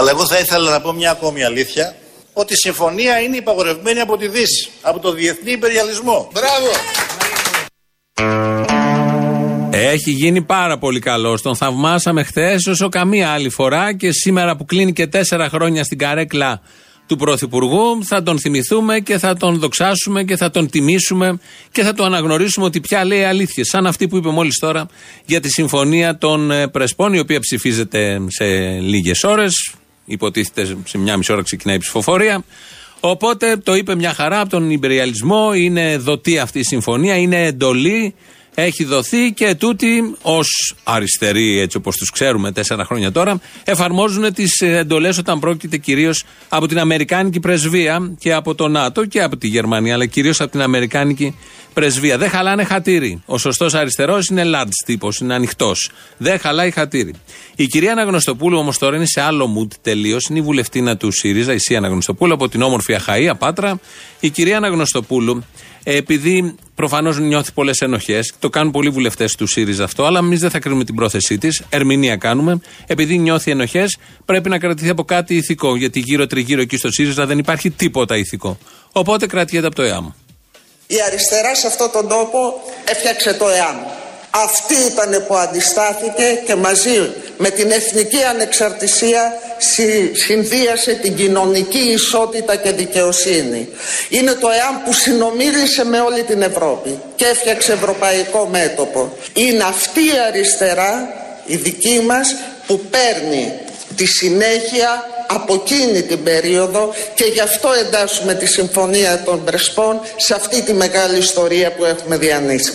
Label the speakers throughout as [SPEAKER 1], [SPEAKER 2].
[SPEAKER 1] Αλλά εγώ θα ήθελα να πω μια ακόμη αλήθεια ότι η συμφωνία είναι υπαγορευμένη από τη Δύση, από το διεθνή υπεριαλισμό. Μπράβο!
[SPEAKER 2] Έχει γίνει πάρα πολύ καλό. Τον θαυμάσαμε χθες όσο καμία άλλη φορά και σήμερα που κλείνει και τέσσερα χρόνια στην καρέκλα του Πρωθυπουργού θα τον θυμηθούμε και θα τον δοξάσουμε και θα τον τιμήσουμε και θα το αναγνωρίσουμε ότι πια λέει αλήθειες. Σαν αυτή που είπε μόλις τώρα για τη συμφωνία των ε, Πρεσπών, η οποία ψηφίζεται σε λίγες ώρες. Υποτίθεται σε μια μισή ώρα ξεκινάει η ψηφοφορία. Οπότε το είπε μια χαρά από τον Ιμπεριαλισμό. Είναι δοτή αυτή η συμφωνία, είναι εντολή έχει δοθεί και τούτοι ως αριστεροί, έτσι όπως τους ξέρουμε τέσσερα χρόνια τώρα, εφαρμόζουν τις εντολές όταν πρόκειται κυρίως από την Αμερικάνικη πρεσβεία και από το ΝΑΤΟ και από τη Γερμανία, αλλά κυρίως από την Αμερικάνικη πρεσβεία. Δεν χαλάνε χατήρι. Ο σωστός αριστερός είναι large τύπος, είναι ανοιχτός. Δεν χαλάει χατήρι. Η κυρία Αναγνωστοπούλου όμως τώρα είναι σε άλλο mood τελείως. Είναι η βουλευτήνα του ΣΥΡΙΖΑ, η Σία Αναγνωστοπούλου, από την όμορφη Αχαία Πάτρα. Η κυρία Αναγνωστοπούλου επειδή προφανώς νιώθει πολλές ενοχές, το κάνουν πολλοί βουλευτές του ΣΥΡΙΖΑ αυτό, αλλά εμείς δεν θα κρίνουμε την πρόθεσή της, ερμηνεία κάνουμε. Επειδή νιώθει ενοχές, πρέπει να κρατηθεί από κάτι ηθικό, γιατί γύρω-τριγύρω εκεί στο ΣΥΡΙΖΑ δεν υπάρχει τίποτα ηθικό. Οπότε κρατιέται από το ΕΑΜ.
[SPEAKER 3] Η αριστερά σε αυτόν τον τόπο έφτιαξε το ΕΑΜ. Αυτή ήταν που αντιστάθηκε και μαζί με την εθνική ανεξαρτησία συνδύασε την κοινωνική ισότητα και δικαιοσύνη. Είναι το ΕΑΜ που συνομίλησε με όλη την Ευρώπη και έφτιαξε ευρωπαϊκό μέτωπο. Είναι αυτή η αριστερά, η δική μας, που παίρνει τη συνέχεια από εκείνη την περίοδο και γι' αυτό εντάσσουμε τη Συμφωνία των Πρεσπών σε αυτή τη μεγάλη ιστορία που έχουμε διανύσει.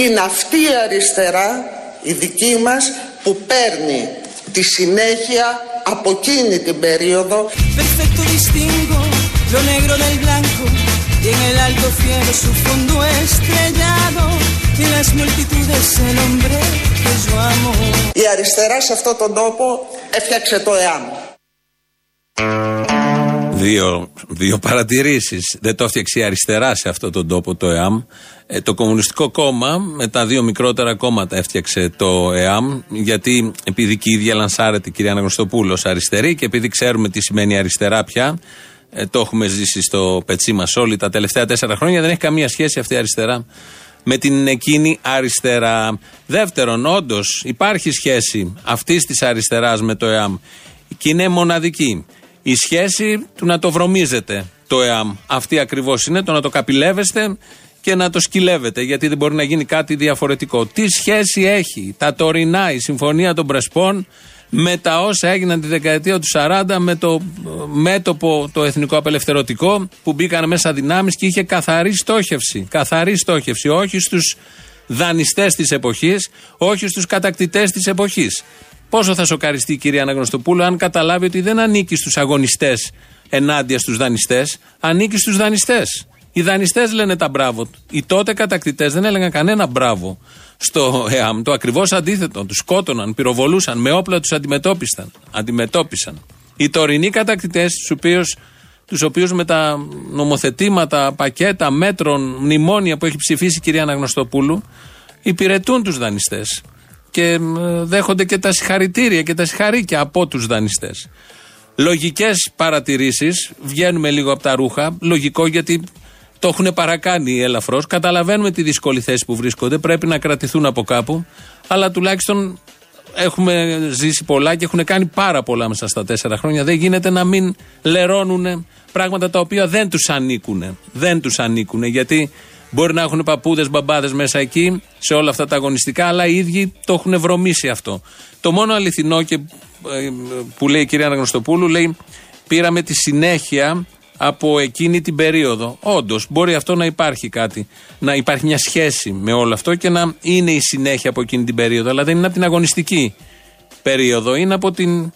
[SPEAKER 3] Είναι αυτή η αριστερά, η δική μας, που παίρνει τη συνέχεια από εκείνη την περίοδο Η αριστερά σε αυτόν τον τόπο έφτιαξε το ΕΑΜ.
[SPEAKER 2] Δύο, δύο παρατηρήσεις. Δεν το έφτιαξε η αριστερά σε αυτόν τον τόπο το ΕΑΜ. Ε, το Κομμουνιστικό Κόμμα με τα δύο μικρότερα κόμματα έφτιαξε το ΕΑΜ. Γιατί επειδή και η ίδια λανσάρεται η κυρία Αναγνωστοπούλος αριστερή και επειδή ξέρουμε τι σημαίνει αριστερά πια, ε, το έχουμε ζήσει στο πετσί μας όλοι τα τελευταία τέσσερα χρόνια. Δεν έχει καμία σχέση αυτή η αριστερά με την εκείνη αριστερά. Δεύτερον, όντως υπάρχει σχέση αυτής της αριστεράς με το ΕΑΜ και είναι μοναδική η σχέση του να το βρωμίζετε το ΕΑΜ. Αυτή ακριβώς είναι το να το καπηλεύεστε και να το σκυλεύετε, γιατί δεν μπορεί να γίνει κάτι διαφορετικό. Τι σχέση έχει τα τωρινά, η Συμφωνία των Πρεσπών, με τα όσα έγιναν τη δεκαετία του 40 με το μέτωπο το εθνικό απελευθερωτικό που μπήκαν μέσα δυνάμεις και είχε καθαρή στόχευση. Καθαρή στόχευση, όχι στους δανειστές της εποχής, όχι στους κατακτητές της εποχής. Πόσο θα σοκαριστεί η κυρία Αναγνωστοπούλου αν καταλάβει ότι δεν ανήκει στους αγωνιστές ενάντια στους δανειστές, ανήκει στους δανειστές. Οι δανειστές λένε τα μπράβο. Οι τότε κατακτητές δεν έλεγαν κανένα μπράβο στο ΕΑΜ. Το ακριβώς αντίθετο. Τους σκότωναν, πυροβολούσαν, με όπλα τους αντιμετώπισαν. αντιμετώπισαν. Οι τωρινοί κατακτητές, τους οποίους τους οποίους με τα νομοθετήματα, πακέτα, μέτρων, μνημόνια που έχει ψηφίσει η κυρία Αναγνωστοπούλου, υπηρετούν τους δανειστές και δέχονται και τα συγχαρητήρια και τα συγχαρήκια από τους δανειστές. Λογικές παρατηρήσεις, βγαίνουμε λίγο από τα ρούχα. Λογικό γιατί το έχουν παρακάνει ελαφρώς. Καταλαβαίνουμε τη δύσκολη θέση που βρίσκονται. Πρέπει να κρατηθούν από κάπου. Αλλά τουλάχιστον έχουμε ζήσει πολλά και έχουν κάνει πάρα πολλά μέσα στα τέσσερα χρόνια. Δεν γίνεται να μην λερώνουν πράγματα τα οποία δεν τους ανήκουν. Δεν τους ανήκουν γιατί Μπορεί να έχουν παππούδες, μπαμπάδες μέσα εκεί, σε όλα αυτά τα αγωνιστικά, αλλά οι ίδιοι το έχουν βρωμίσει αυτό. Το μόνο αληθινό και, ε, που λέει η κυρία Αναγνωστοπούλου, λέει πήραμε τη συνέχεια από εκείνη την περίοδο. Όντως, μπορεί αυτό να υπάρχει κάτι, να υπάρχει μια σχέση με όλο αυτό και να είναι η συνέχεια από εκείνη την περίοδο. Αλλά δεν είναι από την αγωνιστική περίοδο, είναι από την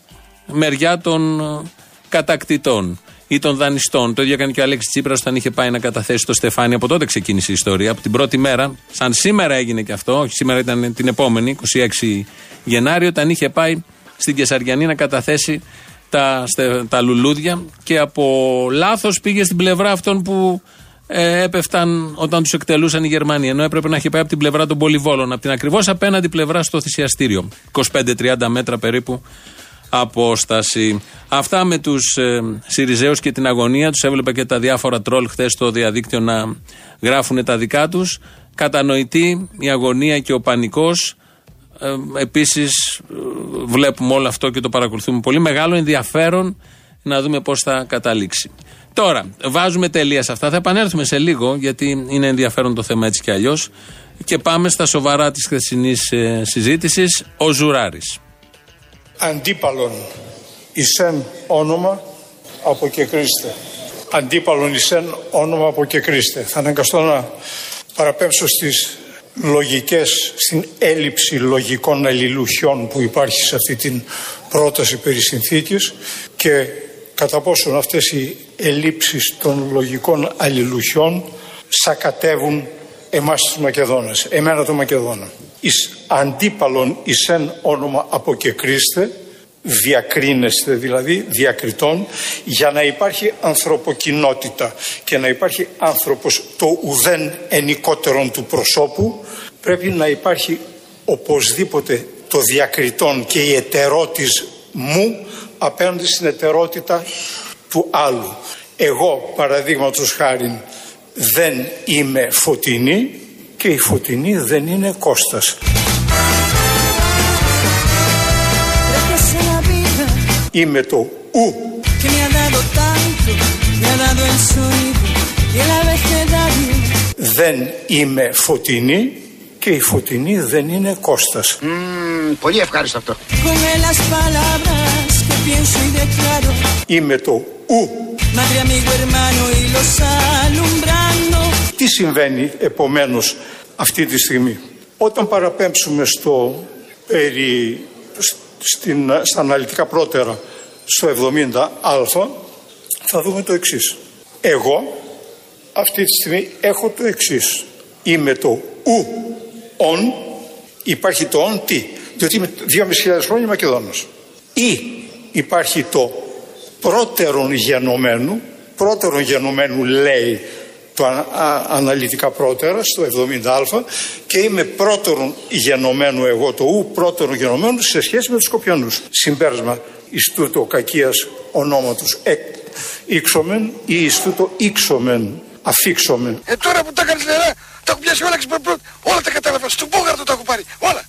[SPEAKER 2] μεριά των ε, κατακτητών ή των δανειστών. Το ίδιο έκανε και ο Αλέξης Τσίπρας όταν είχε πάει να καταθέσει το Στεφάνι. Από τότε ξεκίνησε η ιστορία. Από την πρώτη μέρα, σαν σήμερα έγινε και αυτό, όχι σήμερα ήταν την επόμενη, 26 Γενάρη, όταν είχε πάει στην Κεσαριανή να καταθέσει τα, τα λουλούδια και από λάθος πήγε στην πλευρά αυτών που ε, έπεφταν όταν τους εκτελούσαν οι Γερμανοί. Ενώ έπρεπε να έχει πάει από την πλευρά των Πολυβόλων, από την ακριβώς απέναντι πλευρά στο θυσιαστήριο. 25-30 μέτρα περίπου απόσταση. Αυτά με τους ε, Σιριζέους και την αγωνία τους. Έβλεπα και τα διάφορα τρόλ χθες στο διαδίκτυο να γράφουν τα δικά τους. Κατανοητή η αγωνία και ο πανικός. Ε, Επίσης, ε, βλέπουμε όλο αυτό και το παρακολουθούμε πολύ. Μεγάλο ενδιαφέρον να δούμε πώς θα καταλήξει. Τώρα, βάζουμε τελεία σε αυτά. Θα επανέλθουμε σε λίγο, γιατί είναι ενδιαφέρον το θέμα έτσι κι αλλιώς. Και πάμε στα σοβαρά της χθεσινής ε, συζήτησης. Ο Ζουράρης.
[SPEAKER 4] Αντίπαλον εισέν όνομα αποκεκρίστε. Αντίπαλον εισέν όνομα αποκεκρίστε. Θα αναγκαστώ να παραπέμψω στις λογικές, στην έλλειψη λογικών αλληλουχιών που υπάρχει σε αυτή την πρόταση περί συνθήκης και κατά πόσον αυτές οι ελλείψεις των λογικών αλληλουχιών σακατεύουν εμάς τους Μακεδόνες, εμένα το Μακεδόνα. Εις αντίπαλον εις εν όνομα αποκεκρίστε, διακρίνεστε δηλαδή, διακριτών, για να υπάρχει ανθρωποκοινότητα και να υπάρχει άνθρωπος το ουδέν ενικότερον του προσώπου, πρέπει να υπάρχει οπωσδήποτε το διακριτών και η ετερότης μου απέναντι στην ετερότητα του άλλου. Εγώ παραδείγματος χάρη δεν είμαι φωτεινή και η φωτεινή δεν είναι Κώστας. Είμαι το ου. Δεν είμαι φωτεινή και η φωτεινή δεν είναι Κώστας.
[SPEAKER 5] πολύ ευχάριστο αυτό.
[SPEAKER 4] Είμαι το ου. Τι συμβαίνει επομένως αυτή τη στιγμή. Όταν παραπέμψουμε στο περί, στην, στα αναλυτικά πρώτερα στο 70α θα δούμε το εξής. Εγώ αυτή τη στιγμή έχω το εξής. Είμαι το ου ον, υπάρχει το ον τι, διότι είμαι 2.500 χρόνια Μακεδόνος. Ή υπάρχει το πρώτερον γενομένου, πρώτερον γενομένου λέει το αναλυτικά πρώτερα στο 70α και είμαι πρώτερον γενομένου εγώ το ου πρώτερον γενομένου σε σχέση με τους Σκοπιανούς. Συμπέρασμα εις τούτο κακίας ονόματος εκ ήξομεν ή εις τούτο ήξομεν αφήξομεν.
[SPEAKER 5] Ε τώρα που τα έκανες νερά τα έχω πιάσει όλα, όλα τα κατάλαβα. Στον Πόγαρτο τα έχω πάρει. Όλα.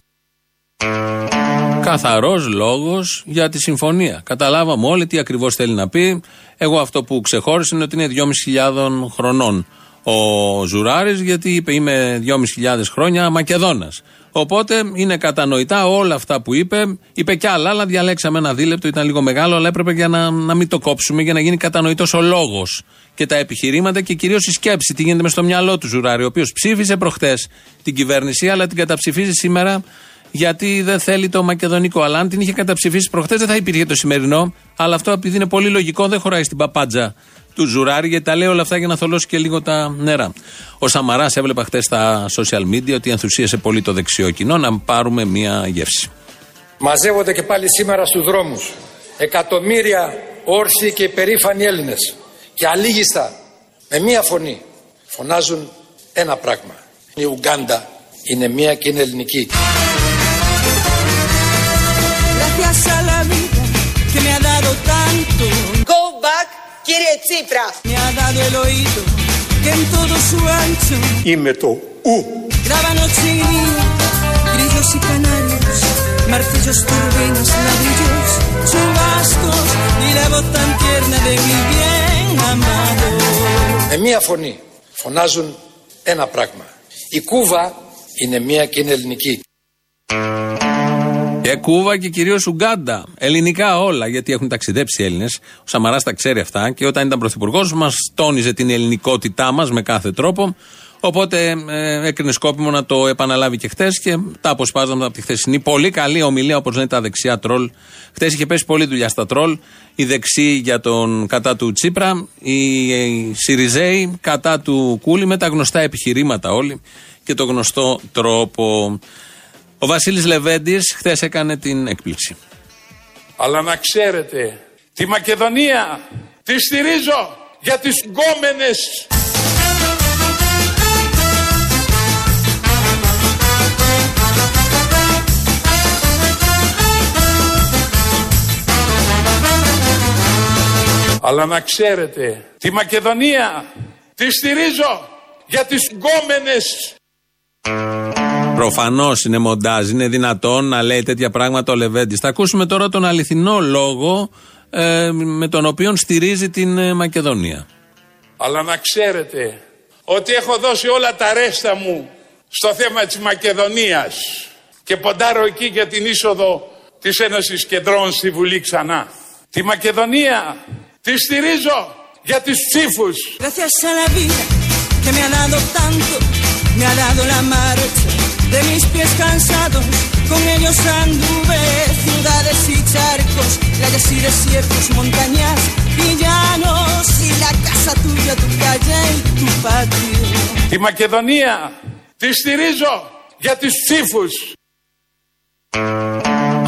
[SPEAKER 2] Καθαρός λόγος για τη συμφωνία. Καταλάβαμε όλοι τι ακριβώς θέλει να πει. Εγώ αυτό που ξεχώρισε είναι ότι είναι 2.500 χρονών ο Ζουράρης, γιατί είπε είμαι 2.500 χρόνια Μακεδόνας. Οπότε είναι κατανοητά όλα αυτά που είπε. Είπε κι άλλα, αλλά διαλέξαμε ένα δίλεπτο, ήταν λίγο μεγάλο, αλλά έπρεπε για να, να μην το κόψουμε, για να γίνει κατανοητός ο λόγος και τα επιχειρήματα και κυρίως η σκέψη. Τι γίνεται με στο μυαλό του Ζουράρη, ο οποίος ψήφισε προχτές την κυβέρνηση, αλλά την καταψηφίζει σήμερα γιατί δεν θέλει το μακεδονικό. Αλλά αν την είχε καταψηφίσει προχτές, δεν θα υπήρχε το σημερινό. Αλλά αυτό επειδή είναι πολύ λογικό, δεν χωράει στην παπάντζα του Ζουράρη, γιατί τα λέει όλα αυτά για να θολώσει και λίγο τα νερά. Ο Σαμαράς έβλεπα χτες στα social media ότι ενθουσίασε πολύ το δεξιό κοινό. Να πάρουμε μία γεύση.
[SPEAKER 6] Μαζεύονται και πάλι σήμερα στους δρόμους εκατομμύρια όρθιοι και υπερήφανοι Έλληνες. Και αλήγιστα με μία φωνή φωνάζουν ένα πράγμα. Η Ουγγάντα είναι μία και είναι ελληνική.
[SPEAKER 7] Κύριε Τσίπρα.
[SPEAKER 4] Είμαι το ου.
[SPEAKER 8] martillos, turbinas, ladrillos, chubascos y la voz tan tierna de mi bien amado.
[SPEAKER 6] Με μία φωνή φωνάζουν ένα πράγμα. Η Κούβα είναι μία και είναι ελληνική.
[SPEAKER 2] Και Κούβα και κυρίως Ουγκάντα. Ελληνικά όλα, γιατί έχουν ταξιδέψει οι Έλληνες. Ο Σαμαράς τα ξέρει αυτά και όταν ήταν πρωθυπουργός μας τόνιζε την ελληνικότητά μας με κάθε τρόπο. Οπότε ε, έκρινε σκόπιμο να το επαναλάβει και χθες και τα αποσπάζαμε από τη χθεσινή. Πολύ καλή ομιλία, όπως λένε τα δεξιά τρόλ. Χθες είχε πέσει πολλή δουλειά στα τρόλ. Η δεξί για τον κατά του Τσίπρα, οι, οι Σιριζέοι κατά του Κούλι με τα γνωστά επιχειρήματα όλοι και το γνωστό τρόπο. Ο Βασίλης Λεβέντης χθες έκανε την έκπληξη.
[SPEAKER 9] Αλλά να ξέρετε, τη Μακεδονία τη στηρίζω για τις γκόμενες.
[SPEAKER 10] Αλλά να ξέρετε, τη Μακεδονία τη στηρίζω για τις γκόμενες.
[SPEAKER 2] Προφανώς είναι μοντάζ, είναι δυνατόν να λέει τέτοια πράγματα ο Λεβέντης. Θα ακούσουμε τώρα τον αληθινό λόγο ε, με τον οποίο στηρίζει την ε, Μακεδονία.
[SPEAKER 10] Αλλά να ξέρετε ότι έχω δώσει όλα τα ρέστα μου στο θέμα της Μακεδονίας και ποντάρω εκεί για την είσοδο της Ένωσης Κεντρών στη Βουλή ξανά. Τη Μακεδονία τη στηρίζω για τις ψήφους.
[SPEAKER 5] Gracias a la vida que me ha dado tanto, me ha dado la marcha de mis pies cansados. Con ellos anduve ciudades y charcos, playas y desiertos, montañas y llanos. Y la casa tuya, tu calle y tu patio.
[SPEAKER 10] Τη Μακεδονία τη στηρίζω για τις ψήφους.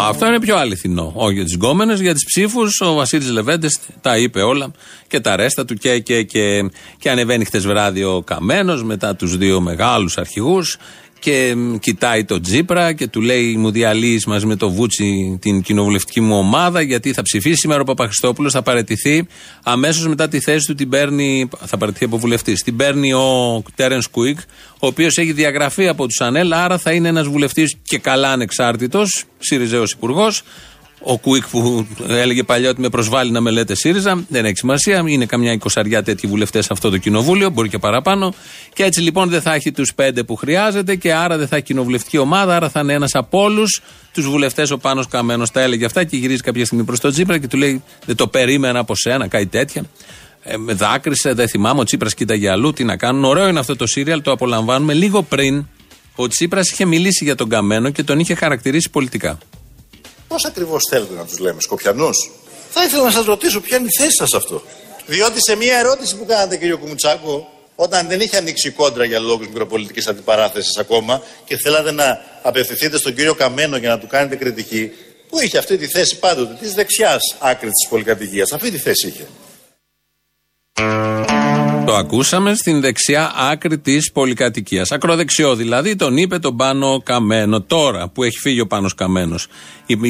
[SPEAKER 2] Αυτό είναι πιο αληθινό. Όχι για τις γκόμενες, για τις ψήφους. Ο Βασίλης Λεβέντες τα είπε όλα και τα ρέστα του και, και, και, και ανεβαίνει χτες βράδυ ο Καμένος μετά τους δύο μεγάλους αρχηγούς και κοιτάει τον Τζίπρα και του λέει: Μου διαλύεις μαζί με το Βούτσι την κοινοβουλευτική μου ομάδα, γιατί θα ψηφίσει σήμερα ο Παπαχριστόπουλος, θα παρετηθεί. Αμέσως μετά τη θέση του την παίρνει, θα παρετηθεί από βουλευτής. Την παίρνει ο Τέρεν Κουίκ, ο οποίος έχει διαγραφεί από τους ΑΝΕΛ, άρα θα είναι ένας βουλευτής και καλά ανεξάρτητος, Σιριζέος Υπουργός. Ο Κουίκ που έλεγε παλιά ότι με προσβάλλει να με λέτε ΣΥΡΙΖΑ, δεν έχει σημασία. Είναι καμιά εικοσαριά τέτοιοι βουλευτές σε αυτό το κοινοβούλιο, μπορεί και παραπάνω. Και έτσι λοιπόν δεν θα έχει τους πέντε που χρειάζεται και άρα δεν θα έχει κοινοβουλευτική ομάδα. Άρα θα είναι ένας από όλους τους βουλευτές. Ο Πάνος Καμένος τα έλεγε αυτά και γυρίζει κάποια στιγμή προς τον Τσίπρα και του λέει: Δεν το περίμενα από σένα, κάτι τέτοια. Ε, με δάκρυσε, δεν θυμάμαι. Ο Τσίπρας κοίταγε αλλού. Τι να κάνουν. Ωραίο είναι αυτό το σύριαλ, το απολαμβάνουμε λίγο πριν. Ο Τσίπρας είχε μιλήσει για τον Καμένο και τον είχε χαρακτηρίσει πολιτικά.
[SPEAKER 1] Πώς ακριβώς θέλετε να τους λέμε, Σκοπιανού. Θα ήθελα να σας ρωτήσω ποια είναι η θέση σας σε αυτό; Διότι σε μια ερώτηση που κάνατε, κύριο Κουμουτσάκο, όταν δεν είχε ανοίξει η κόντρα για λόγους μικροπολιτικής αντιπαράθεσης ακόμα και θέλατε να απευθυνθείτε στον κύριο Καμένο για να του κάνετε κριτική, που είχε αυτή τη θέση πάντοτε, της δεξιάς άκρη της πολυκατοικίας; Αυτή τη θέση είχε.
[SPEAKER 2] Το ακούσαμε στην δεξιά άκρη της πολυκατοικίας. Ακροδεξιό δηλαδή, τον είπε τον Πάνο Καμένο. Τώρα που έχει φύγει ο Πάνος Καμένος,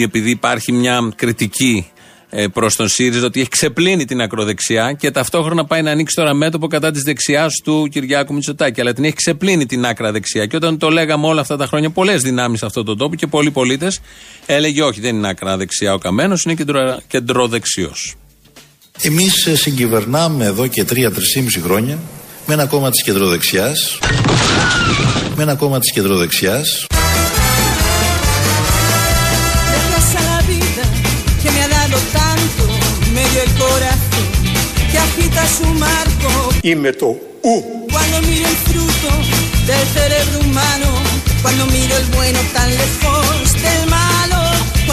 [SPEAKER 2] επειδή υπάρχει μια κριτική ε, προς τον ΣΥΡΙΖΑ ότι έχει ξεπλύνει την ακροδεξιά και ταυτόχρονα πάει να ανοίξει τώρα μέτωπο κατά της δεξιάς του Κυριάκου Μητσοτάκη. Αλλά την έχει ξεπλύνει την άκρα δεξιά. Και όταν το λέγαμε όλα αυτά τα χρόνια, πολλές δυνάμεις σε αυτόν τον τόπο και πολλοί πολίτες έλεγε όχι, δεν είναι άκρα δεξιά ο Καμένος, είναι κεντρο, κεντροδεξιός.
[SPEAKER 11] Εμείς συγκυβερνάμε εδώ και 3-3,5 χρόνια με ένα κόμμα της κεντροδεξιάς. Με ένα κόμμα της κεντροδεξιάς.
[SPEAKER 4] Είμαι το ου.
[SPEAKER 5] Del cerebro humano, cuando miro el bueno tan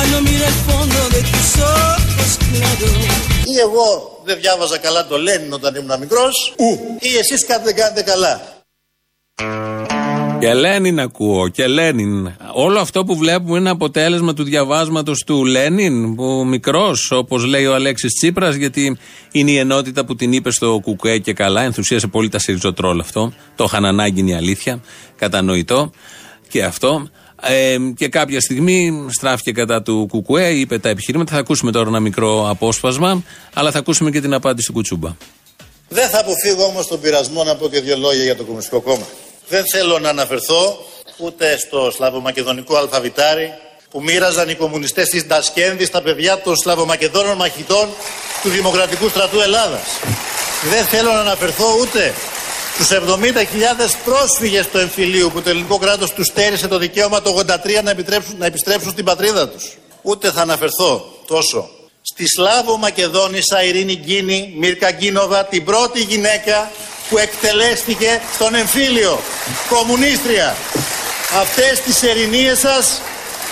[SPEAKER 5] cuando miro el fondo de tus ojos claros.
[SPEAKER 1] Ή εγώ δεν διάβαζα καλά το Λένιν όταν ήμουν μικρός, ή εσείς κάτι δεν κάνετε καλά.
[SPEAKER 2] Και Λένιν ακούω, και Λένιν. Όλο αυτό που βλέπουμε είναι αποτέλεσμα του διαβάσματος του Λένιν, που μικρός, όπως λέει ο Αλέξης Τσίπρας, γιατί είναι η ενότητα που την είπε στο Κουκουέ και καλά. Ενθουσίασε πολύ τα Σιριζοτρόλ αυτό. Το είχαν ανάγκη είναι η αλήθεια. Κατανοητό και αυτό. Ε, και κάποια στιγμή στράφηκε κατά του Κουκουέ, είπε τα επιχειρήματα. Θα ακούσουμε τώρα ένα μικρό απόσπασμα, αλλά θα ακούσουμε και την απάντηση του Κουτσούμπα.
[SPEAKER 1] Δεν θα αποφύγω όμως τον πειρασμό να πω και δύο λόγια για το Κομμουνιστικό Κόμμα. Δεν θέλω να αναφερθώ ούτε στο σλαβομακεδονικό αλφαβητάρι που μοίραζαν οι κομμουνιστές της Ντασκένδης στα παιδιά των σλαβομακεδόνων μαχητών του Δημοκρατικού Στρατού Ελλάδας. Δεν θέλω να αναφερθώ ούτε στου 70.000 πρόσφυγες του εμφυλίου που το ελληνικό κράτος τους στέρισε το δικαίωμα το 83 να, επιτρέψουν, να επιστρέψουν στην πατρίδα τους. Ούτε θα αναφερθώ τόσο στη Σλάβο Μακεδόνισσα Ειρήνη Γκίνη Μίρκα Γκίνοβα, την πρώτη γυναίκα που εκτελέστηκε στον εμφύλιο. Κομμουνίστρια. Αυτές τις ερηνίες σας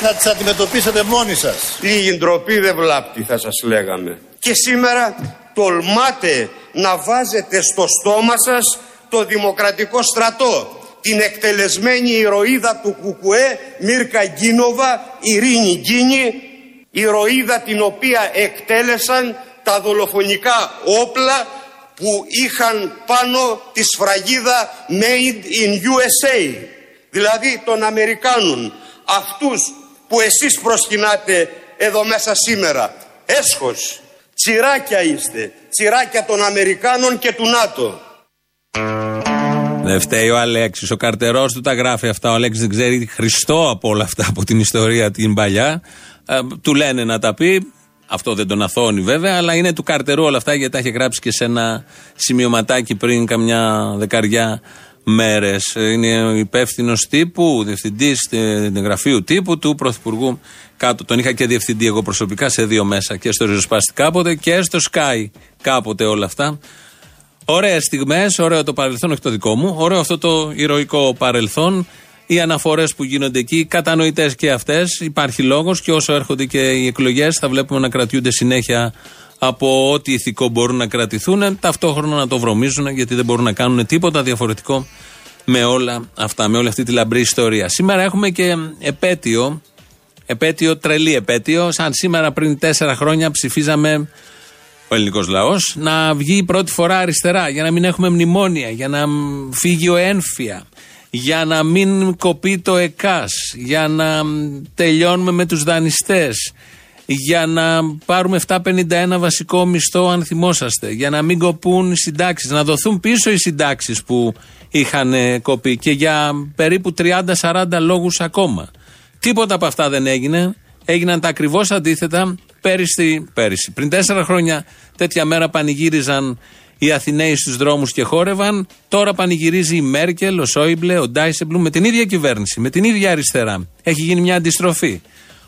[SPEAKER 1] να τις αντιμετωπίσετε μόνοι σας.
[SPEAKER 12] Η ντροπή δεν βλάπτει θα σας λέγαμε. Και σήμερα τολμάτε να βάζετε στο στόμα σας το δημοκρατικό στρατό. Την εκτελεσμένη ηρωίδα του Κουκουέ Μίρκα Γκίνοβα, Ειρήνη Γκίνη, ηρωίδα την οποία εκτέλεσαν τα δολοφονικά όπλα που είχαν πάνω τη σφραγίδα Made in USA, δηλαδή των Αμερικάνων, αυτούς που εσείς προσκυνάτε εδώ μέσα σήμερα. Έσχος, Τσιράκια είστε. Τσιράκια των Αμερικάνων και του ΝΑΤΟ.
[SPEAKER 2] Δεν φταίει ο Αλέξης. Ο καρτερός του τα γράφει αυτά. Ο Αλέξης δεν ξέρει Χριστό από όλα αυτά από την ιστορία την παλιά. Ε, του λένε να τα πει. Αυτό δεν τον αθώνει βέβαια, αλλά είναι του καρτερού όλα αυτά γιατί τα έχει γράψει και σε ένα σημειωματάκι πριν καμιά δεκαριά μέρες. Είναι υπεύθυνος τύπου, διευθυντής γραφείου τύπου του Πρωθυπουργού. Κάτω. Τον είχα και διευθυντή εγώ προσωπικά σε δύο μέσα και στο Ριζοσπάστη κάποτε και στο Sky κάποτε όλα αυτά. Ωραίες στιγμές, ωραίο το παρελθόν, όχι το δικό μου. Ωραίο αυτό το ηρωικό παρελθόν. Οι αναφορές που γίνονται εκεί, κατανοητές και αυτές. Υπάρχει λόγος και όσο έρχονται και οι εκλογές, θα βλέπουμε να κρατιούνται συνέχεια από ό,τι ηθικό μπορούν να κρατηθούν. Ταυτόχρονα να το βρωμίζουν, γιατί δεν μπορούν να κάνουν τίποτα διαφορετικό με όλα αυτά, με όλη αυτή τη λαμπρή ιστορία. Σήμερα έχουμε και επέτειο, επέτειο, τρελή επέτειο. Σαν σήμερα πριν τέσσερα χρόνια ψηφίζαμε ο ελληνικός λαός να βγει πρώτη φορά αριστερά για να μην έχουμε μνημόνια, για να φύγει ο ένφια, για να μην κοπεί το ΕΚΑΣ, για να τελειώνουμε με τους δανειστές, για να πάρουμε 751 βασικό μισθό αν θυμόσαστε, για να μην κοπούν οι συντάξεις, να δοθούν πίσω οι συντάξεις που είχαν κοπεί και για περίπου 30-40 λόγους ακόμα. Τίποτα από αυτά δεν έγινε. Έγιναν τα ακριβώς αντίθετα πέρυσι, πέρυσι. Πριν τέσσερα χρόνια τέτοια μέρα πανηγύριζαν οι Αθηναίοι στους δρόμους και χόρευαν. Τώρα πανηγυρίζει η Μέρκελ, ο Σόιμπλε, ο Ντάισεμπλουμ με την ίδια κυβέρνηση, με την ίδια αριστερά. Έχει γίνει μια αντιστροφή.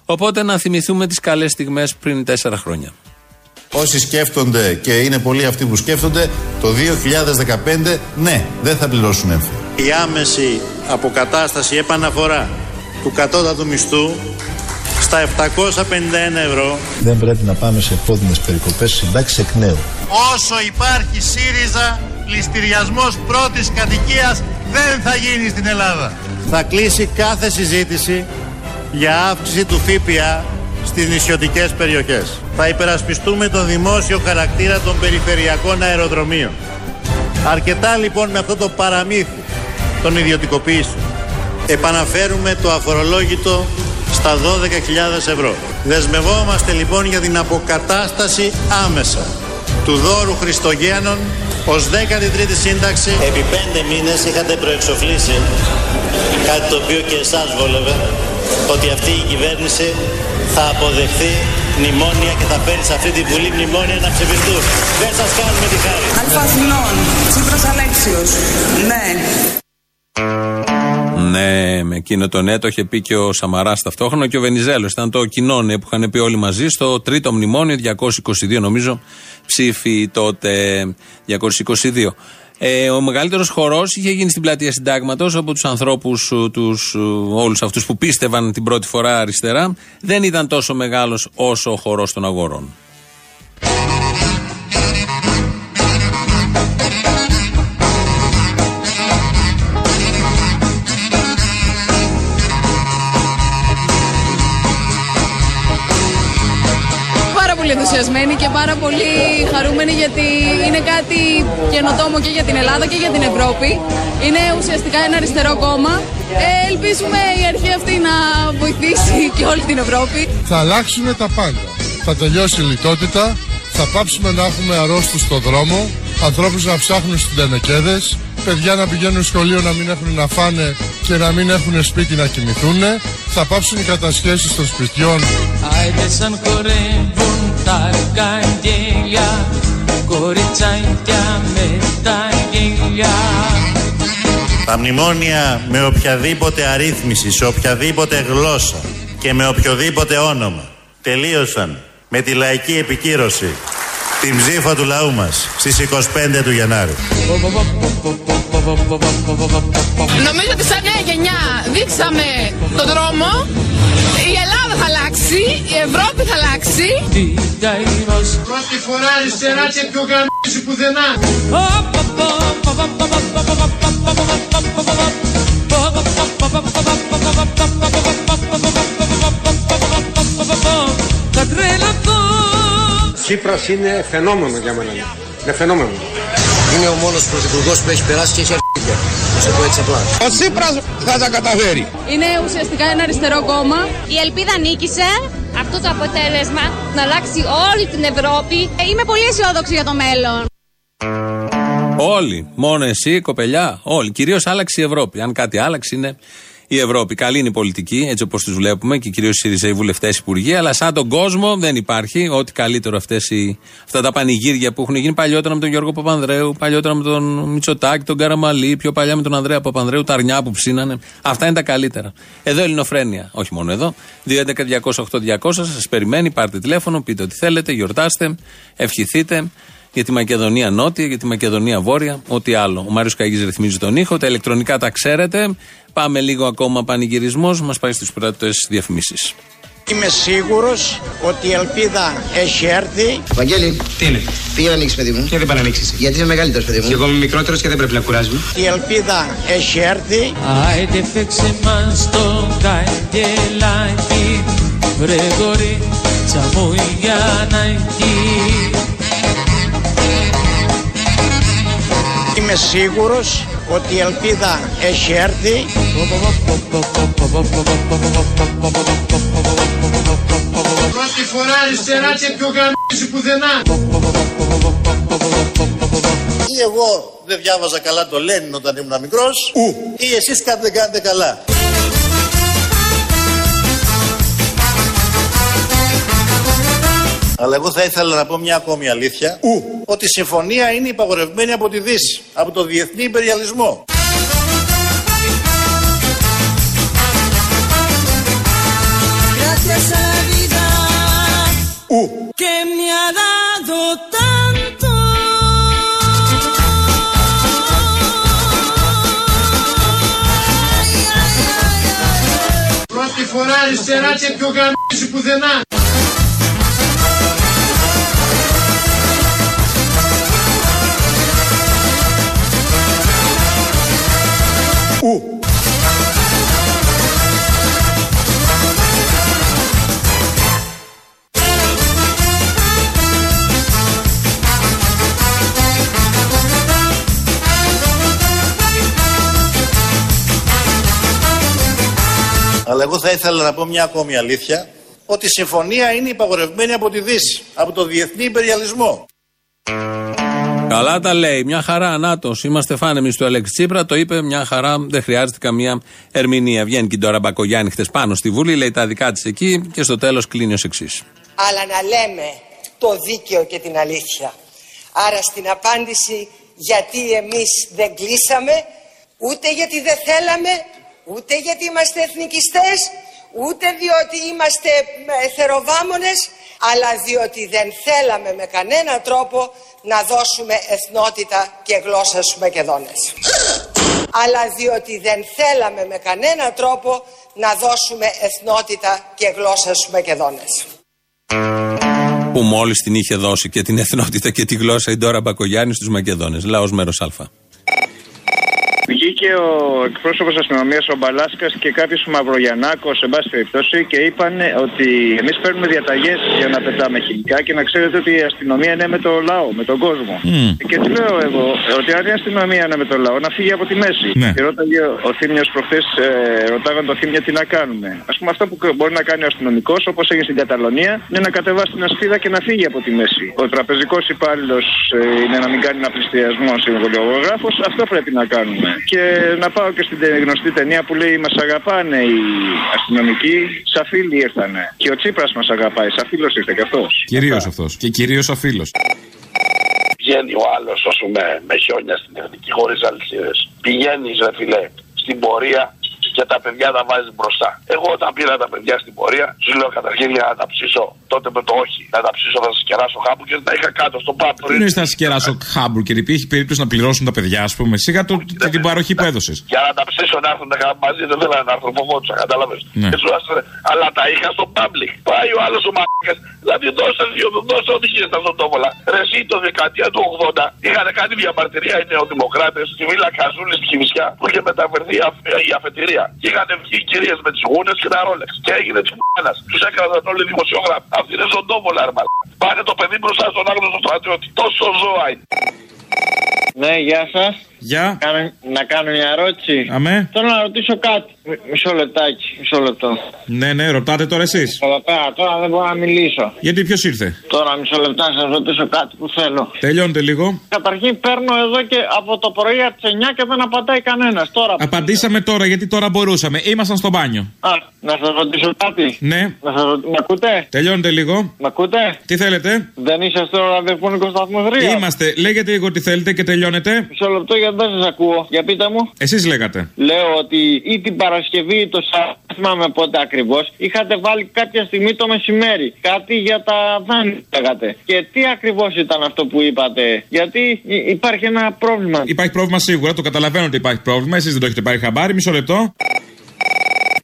[SPEAKER 2] Οπότε να θυμηθούμε τις καλές στιγμές πριν τέσσερα χρόνια.
[SPEAKER 11] Όσοι σκέφτονται και είναι πολλοί αυτοί που σκέφτονται, το 2015 ναι, δεν θα πληρώσουν έμφυα.
[SPEAKER 1] Η άμεση αποκατάσταση επαναφορά του κατώτατου μισθού στα 751 ευρώ.
[SPEAKER 11] Δεν πρέπει να πάμε σε επώδυνες περικοπές συντάξεις εκ νέου.
[SPEAKER 1] Όσο υπάρχει ΣΥΡΙΖΑ, πληστηριασμός πρώτης κατοικίας δεν θα γίνει στην Ελλάδα. Θα κλείσει κάθε συζήτηση για αύξηση του ΦΠΑ στις νησιωτικές περιοχές. Θα υπερασπιστούμε τον δημόσιο χαρακτήρα των περιφερειακών αεροδρομίων. Αρκετά λοιπόν με αυτό το παραμύθι των ιδιωτικοποιήσεων. Επαναφέρουμε το αφορολόγητο στα 12.000 ευρώ. Δεσμευόμαστε λοιπόν για την αποκατάσταση άμεσα του δώρου Χριστογέννων ως 13η σύνταξη.
[SPEAKER 13] Επί πέντε μήνες είχατε προεξοφλήσει κάτι το οποίο και εσάς βόλευε ότι αυτή η κυβέρνηση θα αποδεχθεί μνημόνια και θα παίρνει σε αυτή τη Βουλή μνημόνια να ψηφιστούν. Δεν σας κάνουμε τη χάρη.
[SPEAKER 3] Αλφα Αθηνών, Τσίπρας Αλέξιος, ναι.
[SPEAKER 2] Ναι, με εκείνο το ναι το είχε πει και ο Σαμαράς ταυτόχρονα και ο Βενιζέλος. Ήταν το κοινό ναι που είχαν πει όλοι μαζί στο τρίτο μνημόνιο, 222 νομίζω, ψήφι τότε 222. Ε, ο μεγαλύτερος χορός είχε γίνει στην πλατεία Συντάγματος από τους ανθρώπους, όλους αυτούς που πίστευαν την πρώτη φορά αριστερά. Δεν ήταν τόσο μεγάλος όσο ο χορός των αγορών.
[SPEAKER 14] Ενθουσιασμένοι και πάρα πολύ χαρούμενοι γιατί είναι κάτι καινοτόμο και για την Ελλάδα και για την Ευρώπη. Είναι ουσιαστικά ένα αριστερό κόμμα. Ε, ελπίζουμε η αρχή αυτή να βοηθήσει και όλη την Ευρώπη.
[SPEAKER 15] Θα αλλάξουν τα πάντα. Θα τελειώσει η λιτότητα, θα πάψουμε να έχουμε αρρώστους στο δρόμο, ανθρώπους να ψάχνουν στις τενεκέδες, παιδιά να πηγαίνουν σχολείο να μην έχουν να φάνε και να μην έχουν σπίτι να κοιμηθούν, θα πάψουν οι κατασχέσεις των σπιτιών. Άιντε σαν χορεύουν τα καγγέλια, κοριτσάκια με τα γέλια.
[SPEAKER 1] Τα μνημόνια με οποιαδήποτε αρρύθμιση, σε οποιαδήποτε γλώσσα και με οποιοδήποτε όνομα τελείωσαν με τη λαϊκή επικύρωση την ψήφα του λαού μας στις 25 του Γενάρη.
[SPEAKER 14] Νομίζω ότι σαν νέα γενιά δείξαμε τον δρόμο. Η Ελλάδα θα αλλάξει, η Ευρώπη θα αλλάξει.
[SPEAKER 16] Πρώτη φορά αριστερά και πιο γαμίση πουθενά.
[SPEAKER 17] Θα τρελαθώ Τσίπρας είναι φαινόμενο για μένα. Είναι φαινόμενο.
[SPEAKER 18] Είναι ο μόνος πρωθυπουργός που έχει περάσει και έχει αρχίδια. Να το πω έτσι απλά.
[SPEAKER 16] Ο Τσίπρας θα τα καταφέρει.
[SPEAKER 14] Είναι ουσιαστικά ένα αριστερό κόμμα.
[SPEAKER 19] Η ελπίδα νίκησε. αυτό το αποτέλεσμα να αλλάξει όλη την Ευρώπη.
[SPEAKER 14] Ε, Είμαι πολύ αισιόδοξη για το μέλλον.
[SPEAKER 2] Όλοι. Μόνο εσύ, κοπελιά. Όλοι. Κυρίως άλλαξε η Ευρώπη. Αν κάτι άλλαξε είναι η Ευρώπη. Καλή είναι η πολιτική, έτσι όπως του βλέπουμε και κυρίως οι ΣΥΡΙΖΑ, οι βουλευτές, υπουργοί. Αλλά σαν τον κόσμο δεν υπάρχει. Ό,τι καλύτερο αυτές οι, αυτά τα πανηγύρια που έχουν γίνει παλιότερα με τον Γιώργο Παπανδρέου, παλιότερα με τον Μητσοτάκη, τον Καραμαλή, πιο παλιά με τον Ανδρέα Παπανδρέου, τα αρνιά που ψήνανε. Αυτά είναι τα καλύτερα. Εδώ Ελληνοφρένεια. Όχι μόνο εδώ. 2.11.208.200 σας περιμένει. Πάρτε τηλέφωνο, πείτε ό,τι θέλετε, γιορτάστε, ευχηθείτε για τη Μακεδονία Νότια, για τη Μακεδονία Βόρεια, ό,τι άλλο. Ο Μάριος Καγή ρυθμίζει τον ήχο, τα ηλεκτρονικά τα ξέρετε. Πάμε λίγο ακόμα πανηγυρισμός, μας πάει στις πρώτες διαφημίσεις.
[SPEAKER 20] Είμαι σίγουρος ότι η ελπίδα έχει έρθει.
[SPEAKER 18] Βαγγέλη,
[SPEAKER 17] Τι είναι,
[SPEAKER 18] πήγαινε να ανοίξεις, παιδί μου;
[SPEAKER 17] και δεν πάνε να ανοίξεις.
[SPEAKER 18] Γιατί είμαι μεγαλύτερος, παιδί μου.
[SPEAKER 17] Και εγώ είμαι μικρότερος και δεν πρέπει να κουράζουμε.
[SPEAKER 20] Η ελπίδα έχει έρθει.
[SPEAKER 8] Άιντε φέξε μας το καγκελάκι Βρε κορίτσα μου για να
[SPEAKER 20] σίγουρος ότι η ελπίδα έχει έρθει.
[SPEAKER 16] Πρώτη φορά αριστερά και πιο γαμίση πουθενά.
[SPEAKER 1] Ή εγώ δεν διάβαζα καλά το Λένιν όταν ήμουν μικρός, ή εσείς κάτι δεν κάνετε καλά. Αλλά εγώ θα ήθελα να πω μια ακόμη αλήθεια. Ότι η συμφωνία είναι υπαγορευμένη από τη Δύση, από το διεθνή υπεριαλισμό.
[SPEAKER 8] Gracias a la vida que me ha dado tanto.
[SPEAKER 16] Πρώτη φορά αριστερά και πιο γαμίση πουθενά.
[SPEAKER 1] Αλλά εγώ θα ήθελα να πω μια ακόμη αλήθεια. Ότι η συμφωνία είναι υπαγορευμένη από τη Δύση, από το διεθνή υπεριαλισμό.
[SPEAKER 2] Καλά τα λέει. Μια χαρά. Νάτο. Είμαστε φάνεμοι του Αλέξη Τσίπρα. Το είπε μια χαρά. Δεν χρειάζεται καμία ερμηνεία. Βγαίνει και τώρα Μπακογιάννη χτες πάνω στη Βουλή. Λέει τα δικά της εκεί και στο τέλος κλείνει ως εξής.
[SPEAKER 7] Αλλά να λέμε το δίκαιο και την αλήθεια. Άρα στην απάντηση γιατί εμείς δεν κλείσαμε, ούτε γιατί δεν θέλαμε, ούτε γιατί είμαστε εθνικιστές, ούτε διότι είμαστε ε, θεροβάμονες, αλλά διότι δεν θέλαμε με κανένα τρόπο να δώσουμε εθνότητα και γλώσσα στους Μακεδόνες. αλλά διότι δεν θέλαμε με κανένα τρόπο να δώσουμε εθνότητα και γλώσσα στους Μακεδόνες.
[SPEAKER 2] Που μόλις την είχε δώσει και την εθνότητα και τη γλώσσα η Ντόρα Μπακογιάννη στους Μακεδόνες. Λαός μέρος Α.
[SPEAKER 21] Βγήκε ο εκπρόσωπος αστυνομίας ο Μπαλάσκας και κάποιος Μαυρογιαννάκος, σε πάση περιπτώσει, και είπαν ότι εμείς παίρνουμε διαταγές για να πετάμε χημικά και να ξέρετε ότι η αστυνομία είναι με το λαό, με τον κόσμο. Και τι λέω εγώ, ότι αν η αστυνομία είναι με το λαό, να φύγει από τη μέση.
[SPEAKER 22] Ναι.
[SPEAKER 21] Και ρώταγε ο Θήμιος προχθές, ε, ρωτάγαν το Θήμιο τι να κάνουμε. Α πούμε, αυτό που μπορεί να κάνει ο αστυνομικός, όπως έγινε στην Καταλωνία, είναι να κατεβάσει την ασπίδα και να φύγει από τη μέση. Ο τραπεζικός υπάλληλος ε, είναι να μην κάνει ένα πληστηριασμό συμβολιογράφος. Αυτό πρέπει να κάνουμε. Και να πάω και στην τε- γνωστή ταινία που λέει Μας αγαπάνε οι αστυνομικοί, σαν φίλοι ήρθανε. Και ο Τσίπρας μας αγαπάει, σαν φίλο ήρθε κι αυτός.
[SPEAKER 22] Κυρίως αυτός. Και κυρίως ο φίλο.
[SPEAKER 23] Βγαίνει ο άλλος, ας πούμε, με χιόνια στην εθνική χωρίς αλυσίδες. Πηγαίνει, ρε φιλέ, στην πορεία και τα παιδιά τα βάζεις μπροστά. Εγώ όταν πήρα τα παιδιά στην πορεία, του λέω καταρχήν για να τα ψήσω. Τότε με το όχι. Να τα ψήσω, θα σας κεράσω χάπου και τα είχα κάτω στο πάμπο.
[SPEAKER 22] Τι είναι να σκεράσω χάμπουργκερ, υπήρχε περίπτωση να πληρώσουν τα παιδιά, ας πούμε. Σιγά το, το- την παροχή που έδωσες.
[SPEAKER 23] Για να τα ψήσω να έρθουν κα- μαζί, δεν θέλανε να έρθουν φοβόντουσαν, κατάλαβες.
[SPEAKER 22] Ναι.
[SPEAKER 23] Και σου άστρε, αλλά τα είχα στο public. Πάει ο άλλος ο μαλάκας. Δηλαδή δώσε δύο, δώσε ό,τι γίνεται τα ζωντόβολα. Ρε εσύ το δεκαετία του 80 είχαν κάνει διαμαρτυρία οι νεοδημοκράτες στη Βίλα Καζούλης στη Χιμισιά που είχε μεταφερθεί η αφ- η αφετηρία. Και είχαν βγει οι κυρίες με τι γούνε και τα ρόλεξ. Και έγινε της μάνα. Τους έκαναν όλοι οι δημοσιογράφοι. Αυτή είναι ζωντόβολα, ρε μαλάκα. Πάνε το παιδί μπροστά στον άγνωστο στρατιώτη. Τόσο ζώα είναι.
[SPEAKER 21] Ναι, γεια σας.
[SPEAKER 22] Γεια.
[SPEAKER 24] Κάνω- να κάνω μια ερώτηση.
[SPEAKER 22] Αμέ.
[SPEAKER 24] Θέλω να ρωτήσω κάτι. Μ- Μισό λεπτάκι, μισό λεπτό.
[SPEAKER 22] Ναι, ναι, ρωτάτε τώρα εσείς.
[SPEAKER 24] Εδώ πέρα, τώρα δεν μπορώ να μιλήσω.
[SPEAKER 22] Γιατί ποιος ήρθε;
[SPEAKER 24] Τώρα μισό λεπτό να σας ρωτήσω κάτι που θέλω.
[SPEAKER 22] Τελειώνετε λίγο.
[SPEAKER 24] Καταρχήν παίρνω εδώ και από το πρωί από τις 9 και δεν απαντάει κανένας. Τώρα.
[SPEAKER 22] Απαντήσαμε τώρα γιατί τώρα μπορούσαμε. Ήμασταν στο μπάνιο.
[SPEAKER 24] Α, να σας ρωτήσω κάτι.
[SPEAKER 22] Ναι.
[SPEAKER 24] Να σας ρωτήσω, με ακούτε;
[SPEAKER 22] Τελειώνετε λίγο.
[SPEAKER 24] Με ακούτε;
[SPEAKER 22] Τι θέλετε;
[SPEAKER 24] Δεν είσαστε ο ραδιοφωνικό σταθμό 3.
[SPEAKER 22] Είμαστε. Λέγετε λίγο τι θέλετε και τελειώνετε.
[SPEAKER 24] Μισό λεπτό γιατί δεν σας ακούω. Για πείτε μου.
[SPEAKER 22] Εσείς λέγατε.
[SPEAKER 24] Λέω ότι ή την Παρασκευή ή το Σάββατο, δεν θυμάμαι πότε ακριβώς, είχατε βάλει κάποια στιγμή το μεσημέρι κάτι για τα δάνεια, λέγατε. Και τι ακριβώς ήταν αυτό που είπατε, Γιατί υ- υπάρχει ένα πρόβλημα.
[SPEAKER 22] Υπάρχει πρόβλημα σίγουρα, το καταλαβαίνω ότι υπάρχει πρόβλημα. Εσείς δεν το έχετε πάρει χαμπάρι. Μισό λεπτό.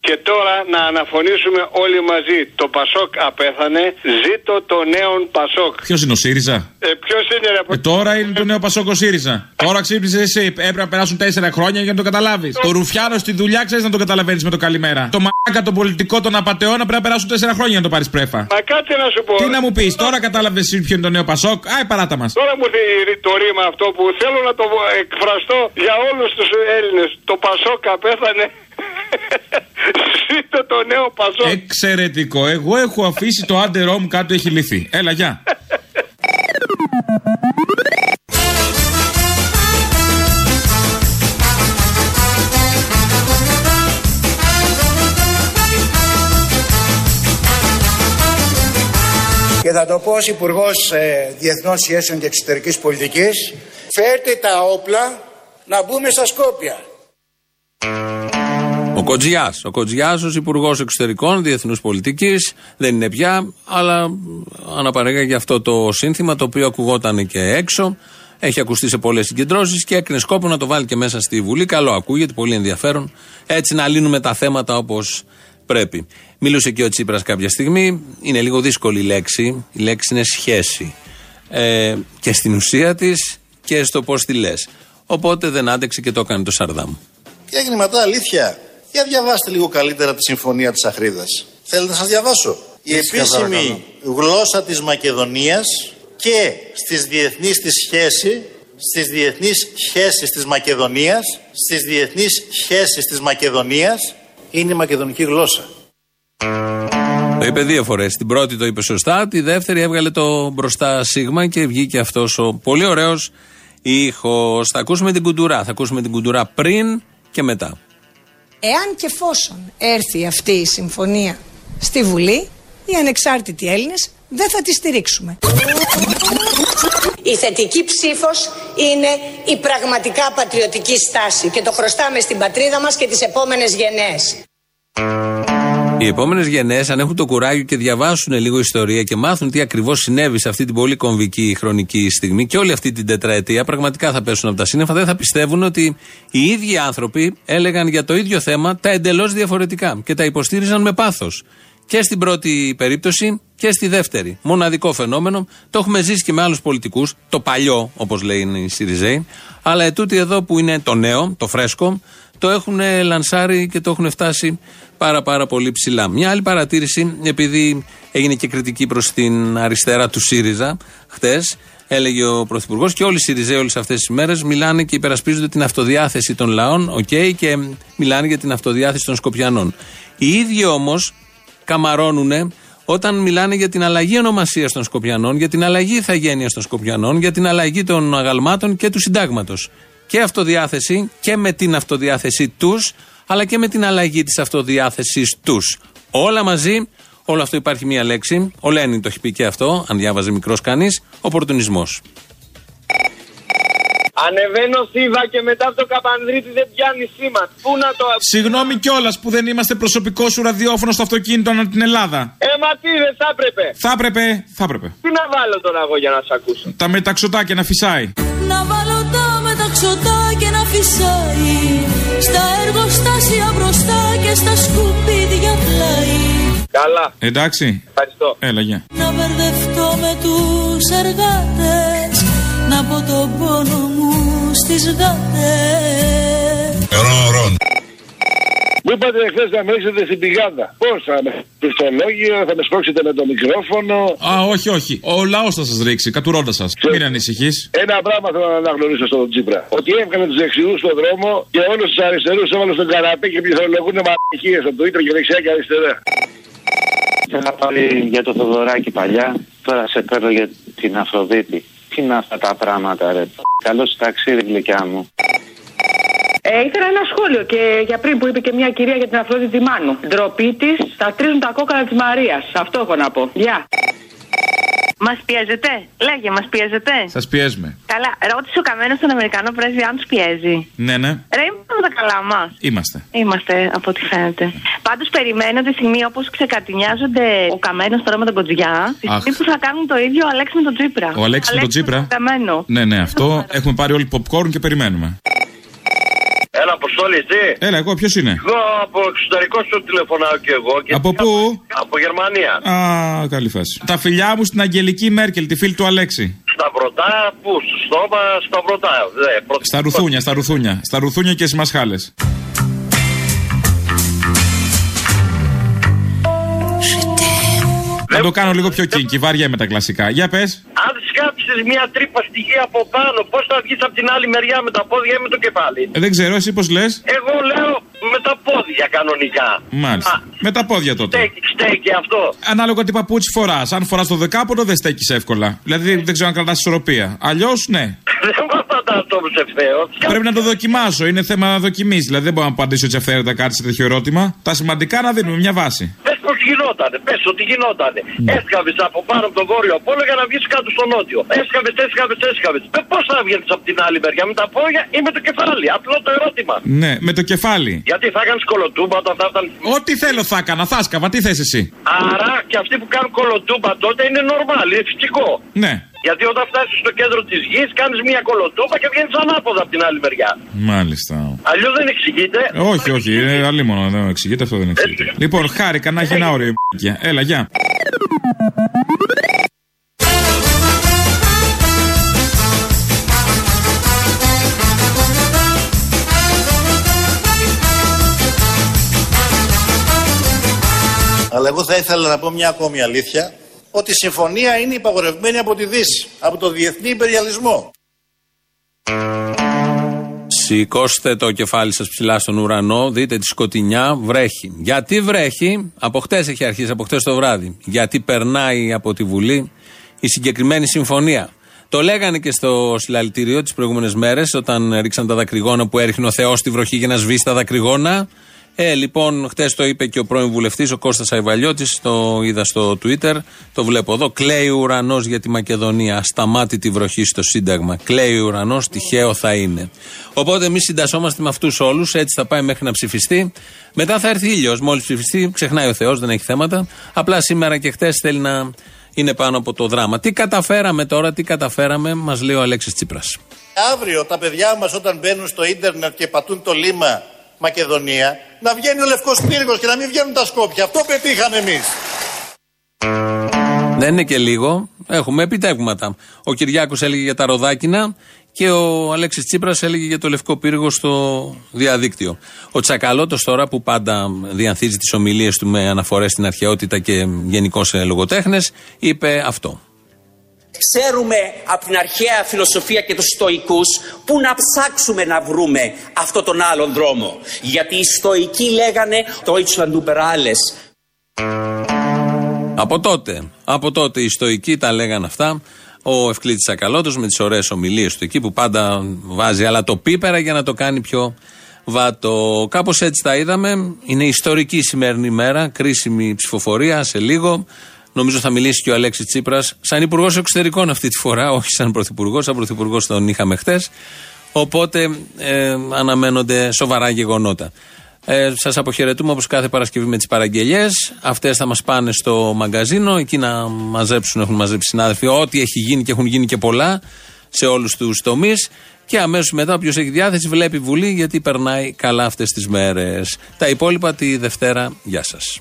[SPEAKER 25] Και τώρα να αναφωνήσουμε όλοι μαζί. Το Πασόκ απέθανε. Ζήτω το νέο Πασόκ.
[SPEAKER 22] Ποιος είναι ο ΣΥΡΙΖΑ;
[SPEAKER 25] Ε, Ποιος είναι ρε
[SPEAKER 22] Ε, τώρα είναι το νέο Πασόκο ΣΥΡΙΖΑ. Τώρα ξύπνησε εσύ. Έπρεπε να περάσουν τέσσερα χρόνια για να το καταλάβεις. Το ρουφιάνο στη δουλειά ξέρεις να το καταλαβαίνεις με το καλημέρα. Το μάκα, τον πολιτικό, τον απαταιώνα πρέπει να περάσουν τέσσερα χρόνια για να το πάρεις πρέφα.
[SPEAKER 25] Μα κάτσε να σου πω.
[SPEAKER 22] Τι να μου πεις, τώρα κατάλαβες ποιο είναι το νέο Πασόκ; Άι, παράτα μας.
[SPEAKER 25] Τώρα μου έρθει το ρήμα αυτό που θέλω να το εκφραστώ για όλους τους Έλληνες. Το Πασόκ απέθανε. Ζήτω το νέο Πασόκ.
[SPEAKER 22] Εξαιρετικό. Εγώ έχω αφήσει το άντερό μου κάτω, έχει λυθεί. Έλα, γεια.
[SPEAKER 26] και θα το πω ως Υπουργός ε, Διεθνών Σχέσεων και Εξωτερικής Πολιτικής φέρτε τα όπλα να μπούμε στα Σκόπια.
[SPEAKER 2] Ο Κοτζιάς. Ο Κοτζιάς ως Υπουργός Εξωτερικών Διεθνούς Πολιτικής δεν είναι πια, αλλά αναπαρέγαγε αυτό το σύνθημα το οποίο ακουγόταν και έξω. Έχει ακουστεί σε πολλές συγκεντρώσεις και έκρινε σκόπο να το βάλει και μέσα στη Βουλή. Καλό ακούγεται, πολύ ενδιαφέρον. Έτσι να λύνουμε τα θέματα όπως πρέπει. Μίλησε και ο Τσίπρας κάποια στιγμή. Είναι λίγο δύσκολη η λέξη. Η λέξη είναι σχέση. Ε, και στην ουσία της και στο πώς τη λες. Οπότε δεν άντεξε και το έκανε το Σαρδάμ.
[SPEAKER 1] Κύριε Γνηματά, αλήθεια; Για διαβάστε λίγο καλύτερα τη συμφωνία της Αχρίδας. Θέλετε να σας διαβάσω; Η
[SPEAKER 26] Έτσι,
[SPEAKER 1] επίσημη
[SPEAKER 26] παρακαλώ.
[SPEAKER 1] γλώσσα της Μακεδονίας και στις διεθνείς της σχέση, στις διεθνείς σχέσεις της Μακεδονίας, στις διεθνείς σχέσεις της Μακεδονίας, είναι η μακεδονική γλώσσα.
[SPEAKER 2] Το είπε δύο φορές. Την πρώτη το είπε σωστά, τη δεύτερη έβγαλε το μπροστά σίγμα και βγήκε αυτός ο πολύ ωραίος ήχος. Θα ακούσουμε την κουντουρά. Θα ακούσουμε την κουντουρά πριν και μετά.
[SPEAKER 27] Εάν και εφόσον έρθει αυτή η συμφωνία στη Βουλή, οι ανεξάρτητοι Έλληνες δεν θα τη στηρίξουμε.
[SPEAKER 28] Η θετική ψήφος είναι η πραγματικά πατριωτική στάση και το χρωστάμε στην πατρίδα μας και τις επόμενες γενναίες.
[SPEAKER 2] Οι επόμενες γενναίες, αν έχουν το κουράγιο και διαβάσουν λίγο ιστορία και μάθουν τι ακριβώς συνέβη σε αυτή την πολύ κομβική χρονική στιγμή και όλη αυτή την τετραετία, πραγματικά θα πέσουν από τα σύννεφα. Δεν θα πιστεύουν ότι οι ίδιοι άνθρωποι έλεγαν για το ίδιο θέμα τα εντελώς διαφορετικά και τα υποστήριζαν με πάθος. Και στην πρώτη περίπτωση και στη δεύτερη. Μοναδικό φαινόμενο. Το έχουμε ζήσει και με άλλους πολιτικούς. Το παλιό, όπως λέει οι Σιριζέοι. Αλλά ετούτοι εδώ που είναι το νέο, το φρέσκο, το έχουν λανσάρει και το έχουν φτάσει πάρα πάρα πολύ ψηλά. Μια άλλη παρατήρηση, επειδή έγινε και κριτική προς την αριστερά του ΣΥΡΙΖΑ χτες, έλεγε ο Πρωθυπουργός και όλοι οι ΣΥΡΙΖΑίοι όλες αυτές τις μέρες μιλάνε και υπερασπίζονται την αυτοδιάθεση των λαών, οκ, και μιλάνε για την αυτοδιάθεση των Σκοπιανών. Οι ίδιοι όμως καμαρώνουν όταν μιλάνε για την αλλαγή ονομασίας των Σκοπιανών, για την αλλαγή ιθαγένειας των Σκοπιανών, για την αλλαγή των αγαλμάτων και του συντάγματος. Και αυτοδιάθεση και με την αυτοδιάθεση τους, αλλά και με την αλλαγή της αυτοδιάθεσης τους. Όλα μαζί, όλο αυτό υπάρχει μία λέξη. Ο Λένιν το έχει πει και αυτό, αν διάβαζε μικρός κανείς, οπορτουνισμός.
[SPEAKER 25] Ανεβαίνω θύβα και μετά από το καπανδρίτη δεν πιάνει σήμα. Πού να το.
[SPEAKER 22] Συγγνώμη κιόλας που δεν είμαστε προσωπικό σου ραδιόφωνο στο αυτοκίνητο ανά την Ελλάδα.
[SPEAKER 25] Ε, μα τι δεν θα έπρεπε.
[SPEAKER 22] Θα έπρεπε, θα έπρεπε.
[SPEAKER 25] Τι να βάλω τώρα εγώ για να σε ακούσω;
[SPEAKER 22] Τα μεταξωτάκια να φυσάει.
[SPEAKER 8] Να βάλω τα μεταξωτά και να φυσάει Στα εργοστάσια μπροστά και στα σκουπίδια πλάι
[SPEAKER 25] Καλά.
[SPEAKER 22] Εντάξει.
[SPEAKER 25] Ευχαριστώ.
[SPEAKER 22] Έλα, γεια.
[SPEAKER 8] Να μπερδευτώ με τους εργάτες Να πω τον πόνο μου στις γάτες
[SPEAKER 25] Μου
[SPEAKER 29] Μου είπατε χθε να με ρίξετε στην πηγάδα. Πώς θα με πληκτρολόγιο, θα με σπρώξετε με το μικρόφωνο.
[SPEAKER 22] Α, όχι, όχι. Ο λαός θα σας ρίξει, κατουρώντας σας. Μην ανησυχείς.
[SPEAKER 29] Ένα πράγμα θέλω να αναγνωρίσω στον Τσίπρα. Ότι έβγαλε τους δεξιούς στον δρόμο και όλους τους αριστερούς έβαλε στον καραπέ και πληθρολογούν μαλακίες στο Twitter και δεξιά και αριστερά.
[SPEAKER 30] Ήθελα πάλι για το Θοδωράκι παλιά, τώρα σε παίρνω για την Αφροδίτη. Τι είναι αυτά τα πράγματα, ρε. Καλώς ταξίδι, γλυκιά μου.
[SPEAKER 31] Ε, ήθελα ένα σχόλιο και για πριν που είπε και μια κυρία για την Αφρόδητη Μάνου. Ντροπή της, θα τρίζουν τα κόκκαλα της Μαρίας. Αυτό έχω να πω. Γεια.
[SPEAKER 32] Μας πιέζετε, λέγε, μας πιέζετε;
[SPEAKER 22] Σας πιέζουμε.
[SPEAKER 32] Καλά, ρώτησε ο καμένος τον Αμερικανό πρέσβη αν τους πιέζει.
[SPEAKER 22] Ναι, ναι.
[SPEAKER 32] Ρε, είμαστε με τα καλά μας.
[SPEAKER 22] Είμαστε.
[SPEAKER 32] Είμαστε, από ό,τι φαίνεται. Πάντως περιμένω τη στιγμή όπως ξεκατηνιάζονται ο καμένος τώρα με τον Κοτζιά, τη
[SPEAKER 22] Αχ.
[SPEAKER 32] στιγμή που θα κάνουν το ίδιο ο Αλέξη με τον Τζίπρα.
[SPEAKER 22] Ο Αλέξη με τον Τσίπρα.
[SPEAKER 32] Καμένο.
[SPEAKER 22] Ναι, ναι, αυτό έχουμε πάρει όλοι popcorn και περιμένουμε.
[SPEAKER 33] Έλα, Αποστόλη, εσύ.
[SPEAKER 22] Έλα, εγώ ποιος είναι;
[SPEAKER 33] Εγώ από εξωτερικό σου τηλεφωνάω και εγώ. Και
[SPEAKER 22] Από πού;
[SPEAKER 33] Από Γερμανία.
[SPEAKER 22] Α, καλή φάση. Τα φιλιά μου στην Αγγελική Μέρκελ, τη φίλη του Αλέξη.
[SPEAKER 33] Στα βρωτά, πού, στο στόμα, στα βρωτά. Δε, πρώτη-
[SPEAKER 22] Στα ρουθούνια, στα ρουθούνια. Στα ρουθούνια και στις μασχάλες. Να το κάνω λίγο πιο κίνκι, βαριά με τα κλασικά. Για πες.
[SPEAKER 33] Αν σκάψει μια τρύπα στη γη από πάνω, πώς θα βγεις από την άλλη μεριά με τα πόδια ή με το κεφάλι;
[SPEAKER 22] Ε, δεν ξέρω, εσύ πώς λες;
[SPEAKER 33] Εγώ λέω με τα πόδια κανονικά.
[SPEAKER 22] Μάλιστα. Με τα πόδια τότε.
[SPEAKER 33] Στέκει, στέκει αυτό.
[SPEAKER 22] Ανάλογα τι παπούτσι φοράς. Αν φοράς το δεκάποδο, δεν στέκεις εύκολα. Δηλαδή δεν ξέρω αν κρατάς ισορροπία. Αλλιώς, ναι.
[SPEAKER 33] Δεν μου απαντά το ευθέω.
[SPEAKER 22] Πρέπει να το δοκιμάσω. Είναι θέμα δοκιμή. Δηλαδή δεν μπορώ να απαντήσω έτσι αυθαίρετα κάτι σε τέτοιο ερώτημα. Τα σημαντικά να δίνουμε μια βάση.
[SPEAKER 33] Πε πώ γινότανε, πες ότι γινότανε.
[SPEAKER 22] Ναι.
[SPEAKER 33] Έσκαβες από πάνω από τον βόρειο πόλο για να βγεις κάτω στο νότιο. Έσκαβες, έσκαβες, έσκαβες. Πώς θα βγαίνεις από την άλλη μεριά, με τα πόδια ή με το κεφάλι; Απλό το ερώτημα.
[SPEAKER 22] Ναι, με το κεφάλι.
[SPEAKER 33] Γιατί θα κάνει κολοτούμπα όταν θα ήταν.
[SPEAKER 22] Ό,τι θέλω θα έκανα, θα σκαβα. Τι θες εσύ;
[SPEAKER 33] Άρα και αυτοί που κάνουν κολοτούμπα τότε είναι normal, είναι φυσικό.
[SPEAKER 22] Ναι,
[SPEAKER 33] Γιατί όταν φτάσεις στο κέντρο της γης, κάνεις μια κολοτούμπα και βγαίνεις ανάποδα από την άλλη μεριά.
[SPEAKER 22] μάλιστα.
[SPEAKER 33] Αλλιώς δεν εξηγείται.
[SPEAKER 22] Όχι, όχι, είναι αλίμονο. Δεν εξηγείται, αυτό δεν εξηγείται. Λοιπόν, χάρηκα να έχει ένα όριο η μπ***κια. Έλα, γεια.
[SPEAKER 1] Αλλά εγώ θα ήθελα να πω μια ακόμη αλήθεια, ότι η συμφωνία είναι υπαγορευμένη από τη Δύση, από το διεθνή υπεριαλισμό.
[SPEAKER 2] Σηκώστε το κεφάλι σας ψηλά στον ουρανό, δείτε τη σκοτεινιά, βρέχει. Γιατί βρέχει, από χτες έχει αρχίσει, από χτες το βράδυ. Γιατί περνάει από τη Βουλή η συγκεκριμένη συμφωνία. Το λέγανε και στο συλλαλητήριο τις προηγούμενες μέρες, όταν ρίξαν τα δακρυγόνα που έριχνε ο Θεός στη βροχή για να σβήσει τα δακρυγόνα. Ε, λοιπόν, χτες το είπε και ο πρώην βουλευτής, ο Κώστας Αϊβαλιώτης, το είδα στο Twitter, το βλέπω εδώ. Κλαίει ο ουρανός για τη Μακεδονία. Σταμάτη τη βροχή στο Σύνταγμα. Κλαίει ο ουρανός, τυχαίο θα είναι. Οπότε εμείς συντασσόμαστε με αυτούς όλους, έτσι θα πάει μέχρι να ψηφιστεί. Μετά θα έρθει ήλιος. Μόλις ψηφιστεί, ξεχνάει ο Θεός, δεν έχει θέματα. Απλά σήμερα και χτες θέλει να είναι πάνω από το δράμα. Τι καταφέραμε τώρα, τι καταφέραμε, μας λέει ο Αλέξης Τσίπρας.
[SPEAKER 1] Αύριο τα παιδιά μας όταν μπαίνουν στο ίντερνετ και πατούν το λίμα Μακεδονία, να βγαίνει ο Λευκός Πύργος και να μην βγαίνουν τα Σκόπια. Αυτό πετύχαμε εμείς.
[SPEAKER 2] Δεν είναι και λίγο. Έχουμε επιτεύγματα. Ο Κυριάκος έλεγε για τα ροδάκινα και ο Αλέξης Τσίπρας έλεγε για το λευκό πύργο στο διαδίκτυο. Ο Τσακαλώτος τώρα που πάντα διανθίζει τις ομιλίες του με αναφορές στην αρχαιότητα και γενικώς σε λογοτέχνες, είπε αυτό.
[SPEAKER 34] Ξέρουμε από την αρχαία φιλοσοφία και τους στοικούς πού να ψάξουμε να βρούμε αυτό τον άλλον δρόμο. Γιατί οι στοικοί λέγανε το Deutschland über alles.
[SPEAKER 2] Από τότε, από τότε οι στοικοί τα λέγαν αυτά. Ο Ευκλήτης Τσακαλώτος με τις ωραίες ομιλίες του εκεί που πάντα βάζει αλλά το πίπερα για να το κάνει πιο βάτο. Κάπως έτσι τα είδαμε. Είναι ιστορική η σημερινή μέρα, κρίσιμη ψηφοφορία σε λίγο. Νομίζω θα μιλήσει και ο Αλέξης Τσίπρας σαν υπουργός εξωτερικών αυτή τη φορά, όχι σαν πρωθυπουργός. Σαν πρωθυπουργός τον είχαμε χτε. Οπότε ε, αναμένονται σοβαρά γεγονότα. Ε, Σας αποχαιρετούμε όπως κάθε Παρασκευή με τις παραγγελίε. Αυτές θα μας πάνε στο μαγκαζίνο, εκεί να μαζέψουν, έχουν μαζέψει συνάδελφοι, ό,τι έχει γίνει και έχουν γίνει και πολλά σε όλους τους τομείς. Και αμέσως μετά, όποιος έχει διάθεση, βλέπει Βουλή, γιατί περνάει καλά αυτές τις μέρες. Τα υπόλοιπα τη Δευτέρα. Γεια σας.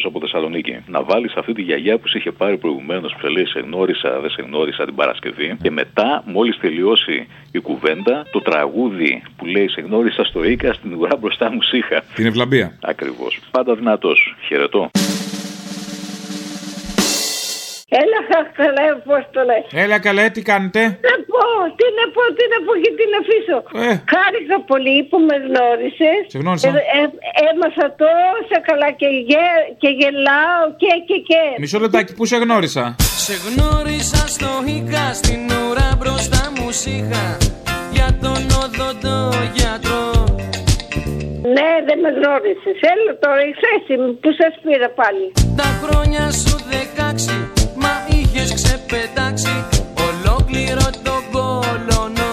[SPEAKER 35] Τάσο από Θεσσαλονίκη. Να βάλεις αυτή τη γιαγιά που σε είχε πάρει προηγουμένως που σε λέει Σε γνώρισα, δεν σε γνώρισα την Παρασκευή. Και μετά, μόλις τελειώσει η κουβέντα, το τραγούδι που λέει Σε γνώρισα στο Ίκα, στην ουρά μπροστά μου σύχα.
[SPEAKER 22] Την ευλαμπία.
[SPEAKER 35] Ακριβώς. Πάντα δυνατός. Χαιρετώ.
[SPEAKER 36] Έλα, καλά, πώ το λε.
[SPEAKER 22] Έλα καλέ, τι κάνετε;
[SPEAKER 36] Να πω, τι να πω, τι να πω και τι να αφήσω.
[SPEAKER 22] Ε.
[SPEAKER 36] Χάρηκα πολύ που με γνώρισες.
[SPEAKER 22] Σε γνώρισα.
[SPEAKER 36] έμαθα τόσα καλά και, γε, και γελάω και και και.
[SPEAKER 22] Μισό λεπτάκι, πού σε γνώρισα;
[SPEAKER 8] Σε γνώρισα στο Ίκα, στην ουρά μπροστά μου σύγχα Για τον οδοντό γιατρό
[SPEAKER 36] Ναι, δεν με γνώρισες. Έλα τώρα, η θέση μου που σας πήρα πάλι.
[SPEAKER 8] Τα χρόνια σου δεκάξι Μα είχες ξεπετάξει Ολόκληρο τον κόλωνο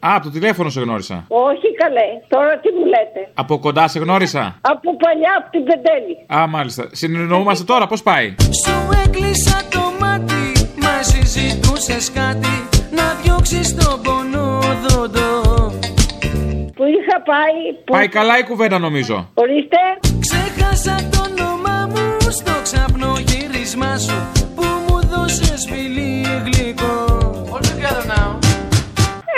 [SPEAKER 22] Α, από το τηλέφωνο σε γνώρισα.
[SPEAKER 36] Όχι καλέ, τώρα τι μου λέτε;
[SPEAKER 22] Από κοντά σε γνώρισα.
[SPEAKER 36] Από παλιά, από την Πεντέλη.
[SPEAKER 22] Α, μάλιστα. Συνεννοούμαστε τώρα, πώς πάει;
[SPEAKER 8] Σου έκλεισα το μάτι Μα εσύ ζητούσες κάτι Να διώξεις τον πονόδοντο
[SPEAKER 36] Που είχα πάει. Που...
[SPEAKER 22] Πάει καλά η κουβέντα νομίζω.
[SPEAKER 36] Ορίστε.
[SPEAKER 8] Ξέχασα το όνομά μου Στο ξαπνό γύρισμά σου Που μου δώσες φιλί γλυκό All together now;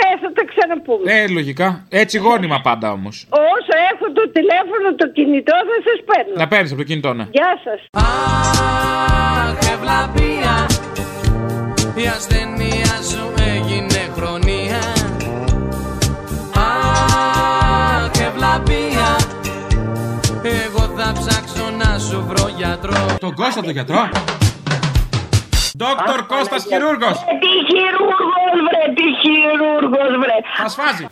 [SPEAKER 36] Ε, θα τα ξαναπούμε.
[SPEAKER 22] Ε, λογικά. Έτσι γόνιμα πάντα όμως.
[SPEAKER 36] Όσο έχω το τηλέφωνο, το κινητό θα σας παίρνω.
[SPEAKER 22] Να παίρνεις από το κινητό, ναι.
[SPEAKER 36] Γεια σας.
[SPEAKER 8] Αχ, ευλαπία Η ασθενεία σου έγινε χρονία Αχ, ευλαπία Εγώ θα ψάξω να σου βρω γιατρό
[SPEAKER 22] Τον Κώστα τον γιατρό. Δόκτωρ Κώστας χειρούργος.
[SPEAKER 36] Τι χειρούργος βρε, τι χειρούργος βρε.
[SPEAKER 22] Μας φάζει.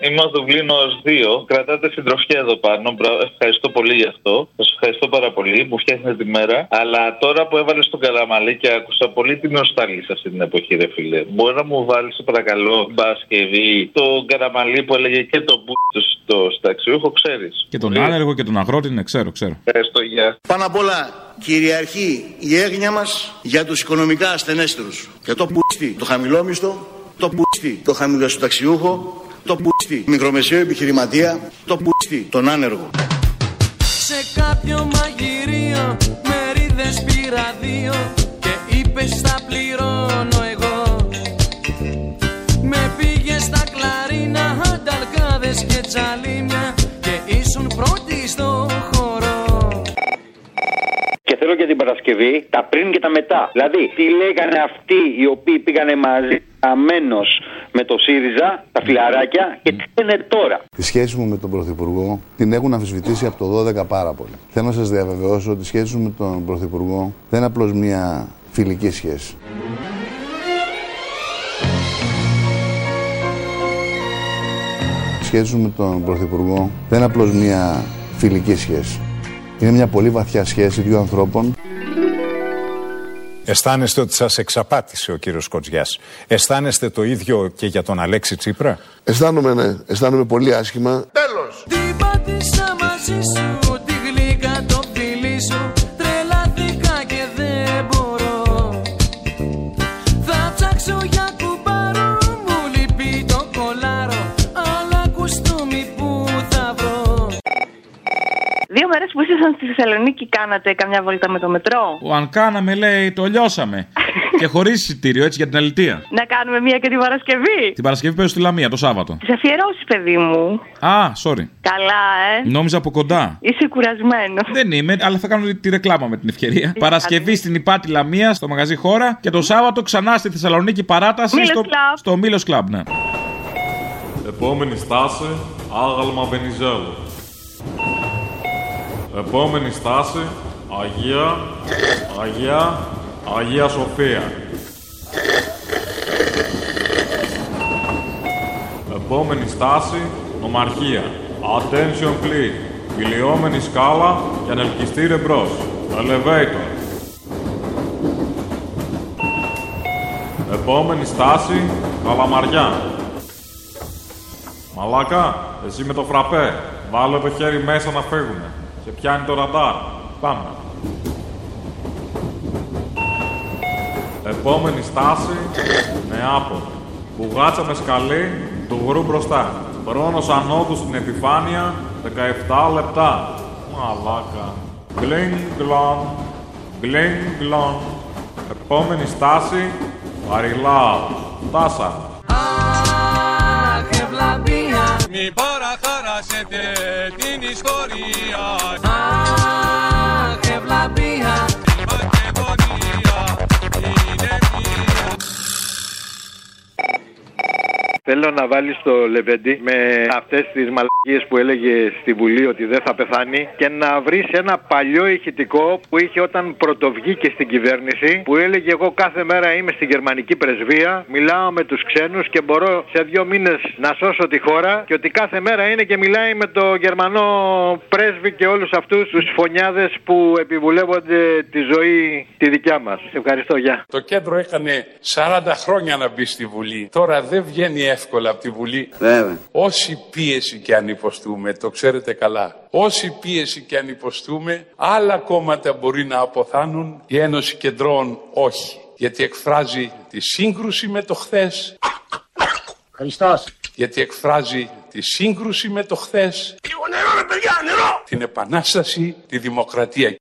[SPEAKER 37] Είμαι ο Δουβλίνος 2. Κρατάτε συντροφιά εδώ πάνω. Μπρα- Ευχαριστώ πολύ γι' αυτό. Σας ευχαριστώ πάρα πολύ. Μου φτιάχνετε τη μέρα. Αλλά τώρα που έβαλες τον Καραμαλή και άκουσα πολύ την νοσταλή σε αυτή την εποχή, ρε φίλε. Μπορείς να μου βάλεις, σε παρακαλώ, την Παρασκευή, τον Καραμαλή που έλεγε και τον μπου στο συνταξιούχο, ξέρεις.
[SPEAKER 22] Και τον άνεργο και τον αγρότη, ναι, ξέρω, ξέρω.
[SPEAKER 37] Ευχαριστώ, γεια.
[SPEAKER 26] Πάνω απ' όλα κυριαρχεί η έγνοια μας για τους οικονομικά ασθενέστερους. Και το πούστη το χαμηλόμιστο, το πούστη το χαμηλοσυνταξιούχο, το πούστη μικρομεσαίο επιχειρηματία, το πούστη τον άνεργο.
[SPEAKER 8] Σε κάποιο μαγειρίο μερίδες πήρα δύο Και είπες θα πληρώνω εγώ Με πήγες στα κλαρίνα ανταλκάδες και τσαλίμια Και
[SPEAKER 38] θέλω και την Παρασκευή τα πριν και τα μετά. Δηλαδή, τι λέγανε αυτοί οι οποίοι πήγανε μαζί αμένος με το ΣΥΡΙΖΑ, τα φιλαράκια, και τι λένε τώρα;
[SPEAKER 39] Τη σχέση μου με τον Πρωθυπουργό την έχουν αμφισβητήσει από το 12 πάρα πολύ. Θέλω να σας διαβεβαιώσω ότι η σχέση μου με τον Πρωθυπουργό δεν είναι απλώς μια φιλική σχέση. Η σχέση μου με τον Πρωθυπουργό δεν είναι απλώς μια φιλική σχέση. Είναι μια πολύ βαθιά σχέση δύο ανθρώπων
[SPEAKER 40] Αισθάνεστε ότι σας εξαπάτησε ο κύριος Κοτζιάς. Αισθάνεστε το ίδιο και για τον Αλέξη Τσίπρα;
[SPEAKER 39] Αισθάνομαι, ναι, αισθάνομαι πολύ άσχημα.
[SPEAKER 8] Την πάτησα μαζί σου, τη γλύκα το φιλί σου
[SPEAKER 32] Δύο μέρε που ήσασταν στη Θεσσαλονίκη, κάνατε καμιά βόλτα με το μετρό.
[SPEAKER 22] Ο αν κάναμε, λέει, το λιώσαμε. και χωρίς εισιτήριο, έτσι για την αλητία.
[SPEAKER 32] Να κάνουμε μία και την Παρασκευή.
[SPEAKER 22] Την Παρασκευή παίζω στη Λαμία το Σάββατο.
[SPEAKER 32] Τις αφιερώσεις, παιδί μου.
[SPEAKER 22] Α, sorry.
[SPEAKER 32] Καλά, ε.
[SPEAKER 22] Νόμιζα από κοντά.
[SPEAKER 32] Είσαι κουρασμένο.
[SPEAKER 22] Δεν είμαι, αλλά θα κάνω τη ρεκλάμα με την ευκαιρία. Παρασκευή στην Υπάτη Λαμία, στο μαγαζί χώρα. Και το Σάββατο ξανά στη Θεσσαλονίκη παράταση
[SPEAKER 32] Μήλος
[SPEAKER 22] στο,
[SPEAKER 32] Club.
[SPEAKER 22] στο Μήλο Κλαμπ, ναι.
[SPEAKER 41] Επόμενη στάση, άγαλμα Βενιζέλου. Επόμενη στάση, Αγία, Αγία, Αγία Σοφία. Επόμενη στάση, Νομαρχία. Attention please. Κυλιόμενη σκάλα και ανελκυστήρε μπρος. Elevator. Επόμενη στάση, Καλαμαριά. Μαλάκα, εσύ με το φραπέ. Βάλε το χέρι μέσα να φύγουνε. Σε πιάνει το ραντάρ. Πάμε. Επόμενη στάση, Νεάπολη. Μπουγάτσα με σκαλί, του γρου μπροστά. Χρόνος ανόδου στην επιφάνεια, 17 λεπτά. Μαλάκα. Γκλινγκ γκλον. Γκλινγκ γκλον. Επόμενη στάση. Βαριλάο. Τάσα.
[SPEAKER 8] Αχ, ευλαβία.
[SPEAKER 42] Μη παραχαράσετε την ιστορία.
[SPEAKER 43] Θέλω να βάλεις το Λεβέντι με αυτές τις μαλακίες που έλεγε στη Βουλή ότι δεν θα πεθάνει και να βρεις ένα παλιό ηχητικό που είχε όταν πρωτοβγήκε στην κυβέρνηση που έλεγε Εγώ κάθε μέρα είμαι στη γερμανική πρεσβεία, μιλάω με τους ξένους και μπορώ σε δύο μήνες να σώσω τη χώρα και ότι κάθε μέρα είναι και μιλάει με το γερμανό πρέσβη και όλους αυτούς τους φωνιάδες που επιβουλεύονται τη ζωή τη δικιά μας. Ευχαριστώ, γεια.
[SPEAKER 10] Το κέντρο έκανε 40 χρόνια να μπει στη Βουλή. Τώρα δεν βγαίνει εύκολα από τη Βουλή.
[SPEAKER 44] Βέβαια.
[SPEAKER 10] Όση πίεση και αν υποστούμε, το ξέρετε καλά. Όση πίεση και αν υποστούμε, άλλα κόμματα μπορεί να αποθάνουν, η Ένωση Κεντρών όχι. Γιατί εκφράζει τη σύγκρουση με το χθες.
[SPEAKER 44] Χριστός.
[SPEAKER 10] Γιατί εκφράζει τη σύγκρουση με το χθες.
[SPEAKER 42] Λίγο νερό ρε παιδιά, νερό.
[SPEAKER 10] Την επανάσταση, τη δημοκρατία.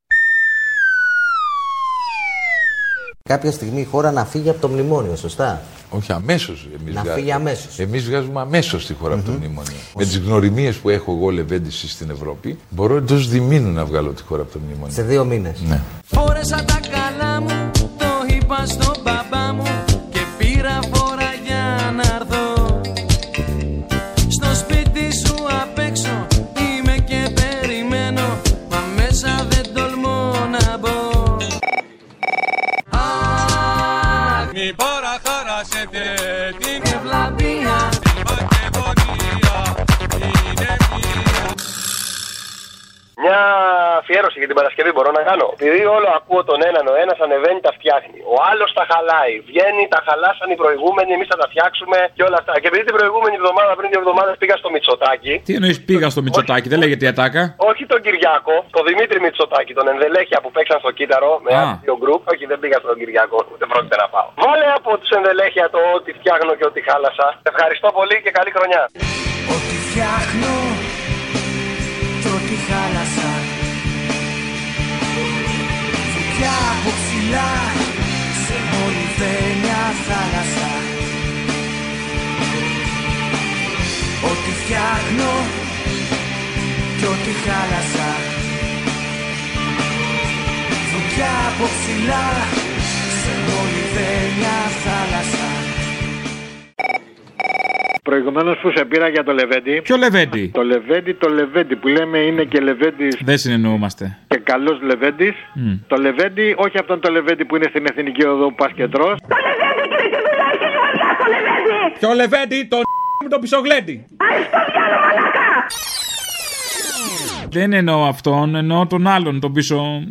[SPEAKER 45] Κάποια στιγμή η χώρα να φύγει από το μνημόνιο, σωστά;
[SPEAKER 46] Όχι αμέσως. Εμείς
[SPEAKER 45] Να
[SPEAKER 46] βγα-
[SPEAKER 45] φύγει αμέσως.
[SPEAKER 46] Εμείς βγάζουμε αμέσως τη χώρα από το μνημόνιο. Με τις γνωριμίες που έχω εγώ λεβέντηση στην Ευρώπη, μπορώ εντός διμήνου να βγάλω τη χώρα από το μνημόνιο.
[SPEAKER 45] Σε δύο μήνες.
[SPEAKER 46] Ναι.
[SPEAKER 8] Φόρεσα τα καλά μου, το είπα στον για
[SPEAKER 42] την
[SPEAKER 33] Παρασκευή μπορώ να κάνω. Επειδή όλο ακούω τον έναν, ο ένας ανεβαίνει, τα φτιάχνει. Ο άλλος τα χαλάει. Βγαίνει, τα χαλάσαν οι προηγούμενοι, εμείς θα τα φτιάξουμε και όλα αυτά. Και επειδή την προηγούμενη εβδομάδα, πριν δύο εβδομάδες, πήγα στο Μητσοτάκι.
[SPEAKER 22] Τι εννοείς πήγα στο Μητσοτάκι, δεν λέγεται η ατάκα;
[SPEAKER 33] Όχι τον Κυριάκο, τον Δημήτρη Μητσοτάκη, τον ενδελέχεια που παίξαν στο κύτταρο με
[SPEAKER 22] Α.
[SPEAKER 33] άλλο δύο γκρουπ. Όχι, δεν πήγα στον Κυριάκο, ούτε πρόκειται να πάω. Βάλε από τους ενδελέχεια το ότι φτιάχνω και ότι χάλασα. Ευχαριστώ πολύ και καλή χρονιά.
[SPEAKER 8] Ό,τι φτιάχνω και ό,τι χάλασα ψηλά σε μολυβένια θάλασσα Ό,τι φτιάχνω και ό,τι χάλασα Φωτιά από ψηλά. Σε μολυβένια θάλασσα
[SPEAKER 43] Προηγουμένως που σε πήρα για το Λεβέντι.
[SPEAKER 22] Ποιο Λεβέντι;
[SPEAKER 43] Το Λεβέντι, το Λεβέντι που λέμε είναι και Λεβέντι
[SPEAKER 22] Δεν συνεννοούμαστε.
[SPEAKER 43] και καλός Λεβέντι.
[SPEAKER 22] Μμ.
[SPEAKER 43] Το Λεβέντι, όχι αυτόν το Λεβέντι που είναι στην εθνική οδό που πας και τρως.
[SPEAKER 22] Ποιο Λεβέντι, τον με το πισογλέντι. Δεν εννοώ αυτόν, εννοώ τον άλλον, τον πίσω.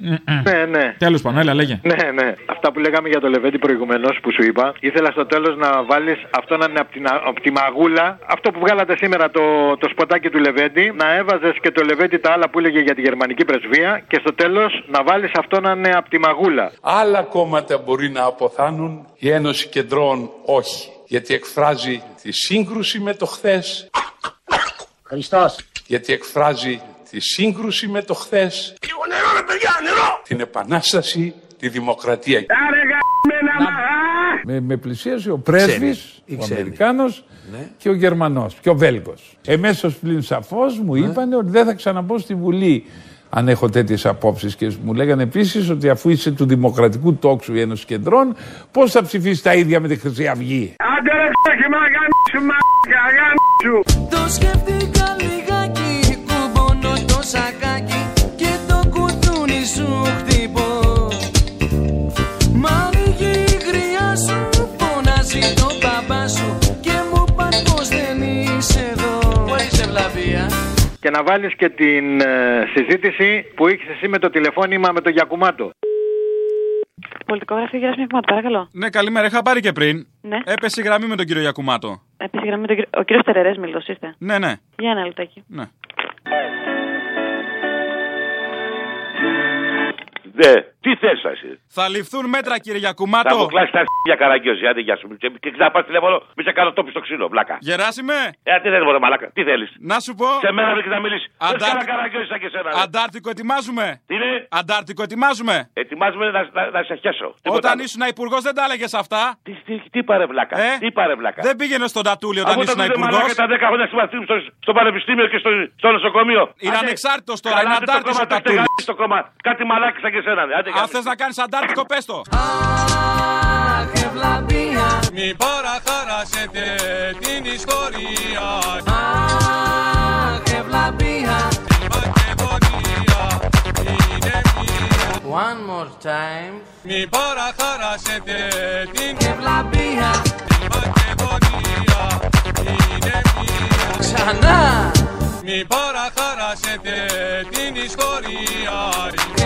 [SPEAKER 43] Ναι, ναι.
[SPEAKER 22] Τέλος πάντων, έλα, λέγε.
[SPEAKER 43] Ναι, ναι. Αυτά που λέγαμε για το Λεβέντι προηγουμένως που σου είπα, ήθελα στο τέλος να βάλεις αυτό να είναι από, την, από τη μαγούλα. Αυτό που βγάλατε σήμερα το, το σποτάκι του Λεβέντι, να έβαζες και το Λεβέντι τα άλλα που έλεγε για τη γερμανική πρεσβεία και στο τέλος να βάλεις αυτό να είναι από τη μαγούλα.
[SPEAKER 10] Άλλα κόμματα μπορεί να αποθάνουν, η Ένωση Κεντρών όχι. Γιατί εκφράζει τη σύγκρουση με το χθες.
[SPEAKER 44] Χριστός.
[SPEAKER 10] Γιατί εκφράζει τη σύγκρουση με το χθες.
[SPEAKER 42] Λίγο νερό ρε παιδιά, νερό.
[SPEAKER 10] Την επανάσταση, τη δημοκρατία.
[SPEAKER 42] Άρε γαμμένα μαχά.
[SPEAKER 46] Με, με πλησίασε ο πρέσβης,
[SPEAKER 45] Ξένοι, οι
[SPEAKER 46] ο
[SPEAKER 45] ξένοι.
[SPEAKER 46] Αμερικάνος
[SPEAKER 45] Ναι.
[SPEAKER 46] και ο Γερμανός και ο Βέλγος. Εμέσως πλην σαφώς μου είπαν ότι δεν θα ξαναμπω στη Βουλή αν έχω τέτοιες απόψεις. Και μου λέγανε επίσης ότι αφού είσαι του Δημοκρατικού Τόξου η Ένωση Κεντρών, πώς θα ψηφίσεις τα ίδια με τη Χρυσή Αυγή;
[SPEAKER 42] Άντε ρε ξέχει μα γαμίσου μαλάκα, γαμίσου.
[SPEAKER 8] Το σκέφτηκα λιγάκι Κουμπώνω το σακάκι Και το κουτούνι σου χτυπώ Μα ανοίγει η γριά σου Φωνάζει το μπαμπά σου Και μου πας πως δεν είσαι εδώ Πού είσαι βλαβία
[SPEAKER 43] Και να βάλεις και την ε, συζήτηση που είχες εσύ με το τηλεφώνημα με τον Γιακουμάτο.
[SPEAKER 32] Πολιτικό γραφείο Γεράσιμη Πνεύματο, παρακαλώ.
[SPEAKER 22] Ναι, καλημέρα, είχα πάρει και πριν.
[SPEAKER 32] Ναι.
[SPEAKER 22] Έπεσε η γραμμή με τον κύριο Γιακουμάτο.
[SPEAKER 32] Επίση, γραμμή τον κύριο- ο κύριος Τερερές, μιλό είστε.
[SPEAKER 22] Ναι, ναι.
[SPEAKER 32] Για ένα λεπτάκι.
[SPEAKER 22] ναι.
[SPEAKER 47] Ναι, τι θες εσύ;
[SPEAKER 22] Θα ληφθούν μέτρα, κύριε
[SPEAKER 47] Θα
[SPEAKER 22] Γιακουμάτο.
[SPEAKER 47] μου κλάσεις τα για καραγκιόζη, άντε γεια σου. Και, και ξαναπά τηλέφωνο, μη σε κάνω τόπι στο ξύλο, βλάκα.
[SPEAKER 22] Γεράσιμε.
[SPEAKER 47] Ε, τι δεν μπορεί, μαλάκα, τι θέλεις;
[SPEAKER 22] Να σου πω.
[SPEAKER 47] Σε μένα δεν να μιλήσεις. Δεν
[SPEAKER 22] Αντάρτικο-
[SPEAKER 47] κάνα καραγκιόζη σαν και εσένα. ρε.
[SPEAKER 22] Αντάρτικο ετοιμάζουμε.
[SPEAKER 47] Τι είναι,
[SPEAKER 22] Αντάρτικο ετοιμάζουμε.
[SPEAKER 47] ετοιμάζουμε να, να, να σε χέσω. Τίποτα
[SPEAKER 22] Όταν
[SPEAKER 47] άλλο.
[SPEAKER 22] ήσουν υπουργός δεν τα έλεγες αυτά.
[SPEAKER 47] Τι, τι, τι πάρε βλάκα,
[SPEAKER 22] Ε;
[SPEAKER 47] τι πάρε βλάκα.
[SPEAKER 22] Δεν πήγαινε στον Τατούλη όταν
[SPEAKER 47] Αφού
[SPEAKER 22] ήσουν
[SPEAKER 47] τότε
[SPEAKER 22] υπουργός.
[SPEAKER 47] μαλάκα τα 10 χρόνια συμμαθήμου στο, στο πανεπιστήμιο και στο, στο νοσοκομείο.
[SPEAKER 22] Είναι
[SPEAKER 47] Άντε,
[SPEAKER 22] ανεξάρτητος τώρα,
[SPEAKER 47] καλά,
[SPEAKER 22] είναι
[SPEAKER 47] άντε το
[SPEAKER 22] αντάρτης
[SPEAKER 47] κόμμα,
[SPEAKER 22] ο
[SPEAKER 47] το έχετε
[SPEAKER 22] Τατούλης.
[SPEAKER 47] γαμίσει το κόμμα. Κάτι μαλάκι σαν και εσένα. ναι. Άντε,
[SPEAKER 22] Αν
[SPEAKER 47] γεια
[SPEAKER 22] θες να κάνεις αντάρτικο, πες το.
[SPEAKER 48] Μη παραχαράσετε την ιστορία
[SPEAKER 8] Αχ, ευλαμπία. One more time.
[SPEAKER 48] Μη παραχαράσετε την
[SPEAKER 8] ευλαμπία. Ξανά.
[SPEAKER 48] Μη παραχαράσετε την ιστορία.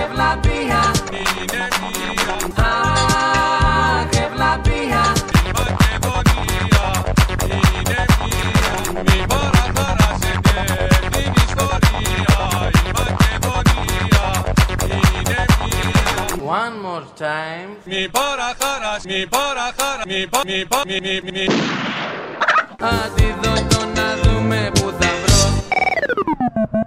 [SPEAKER 8] Ευλαμπία.
[SPEAKER 48] Είναι μία
[SPEAKER 8] Αχ, ευλαμπία.
[SPEAKER 48] Μη παραχαράσετε την ιστορία. Η Μακεδονία. Είναι μία
[SPEAKER 8] One more time.
[SPEAKER 48] Μη παραχαράς, μη παραχαρά, μη πα, μη πα, μη, μη, μη
[SPEAKER 8] Αντιδότων Thank you.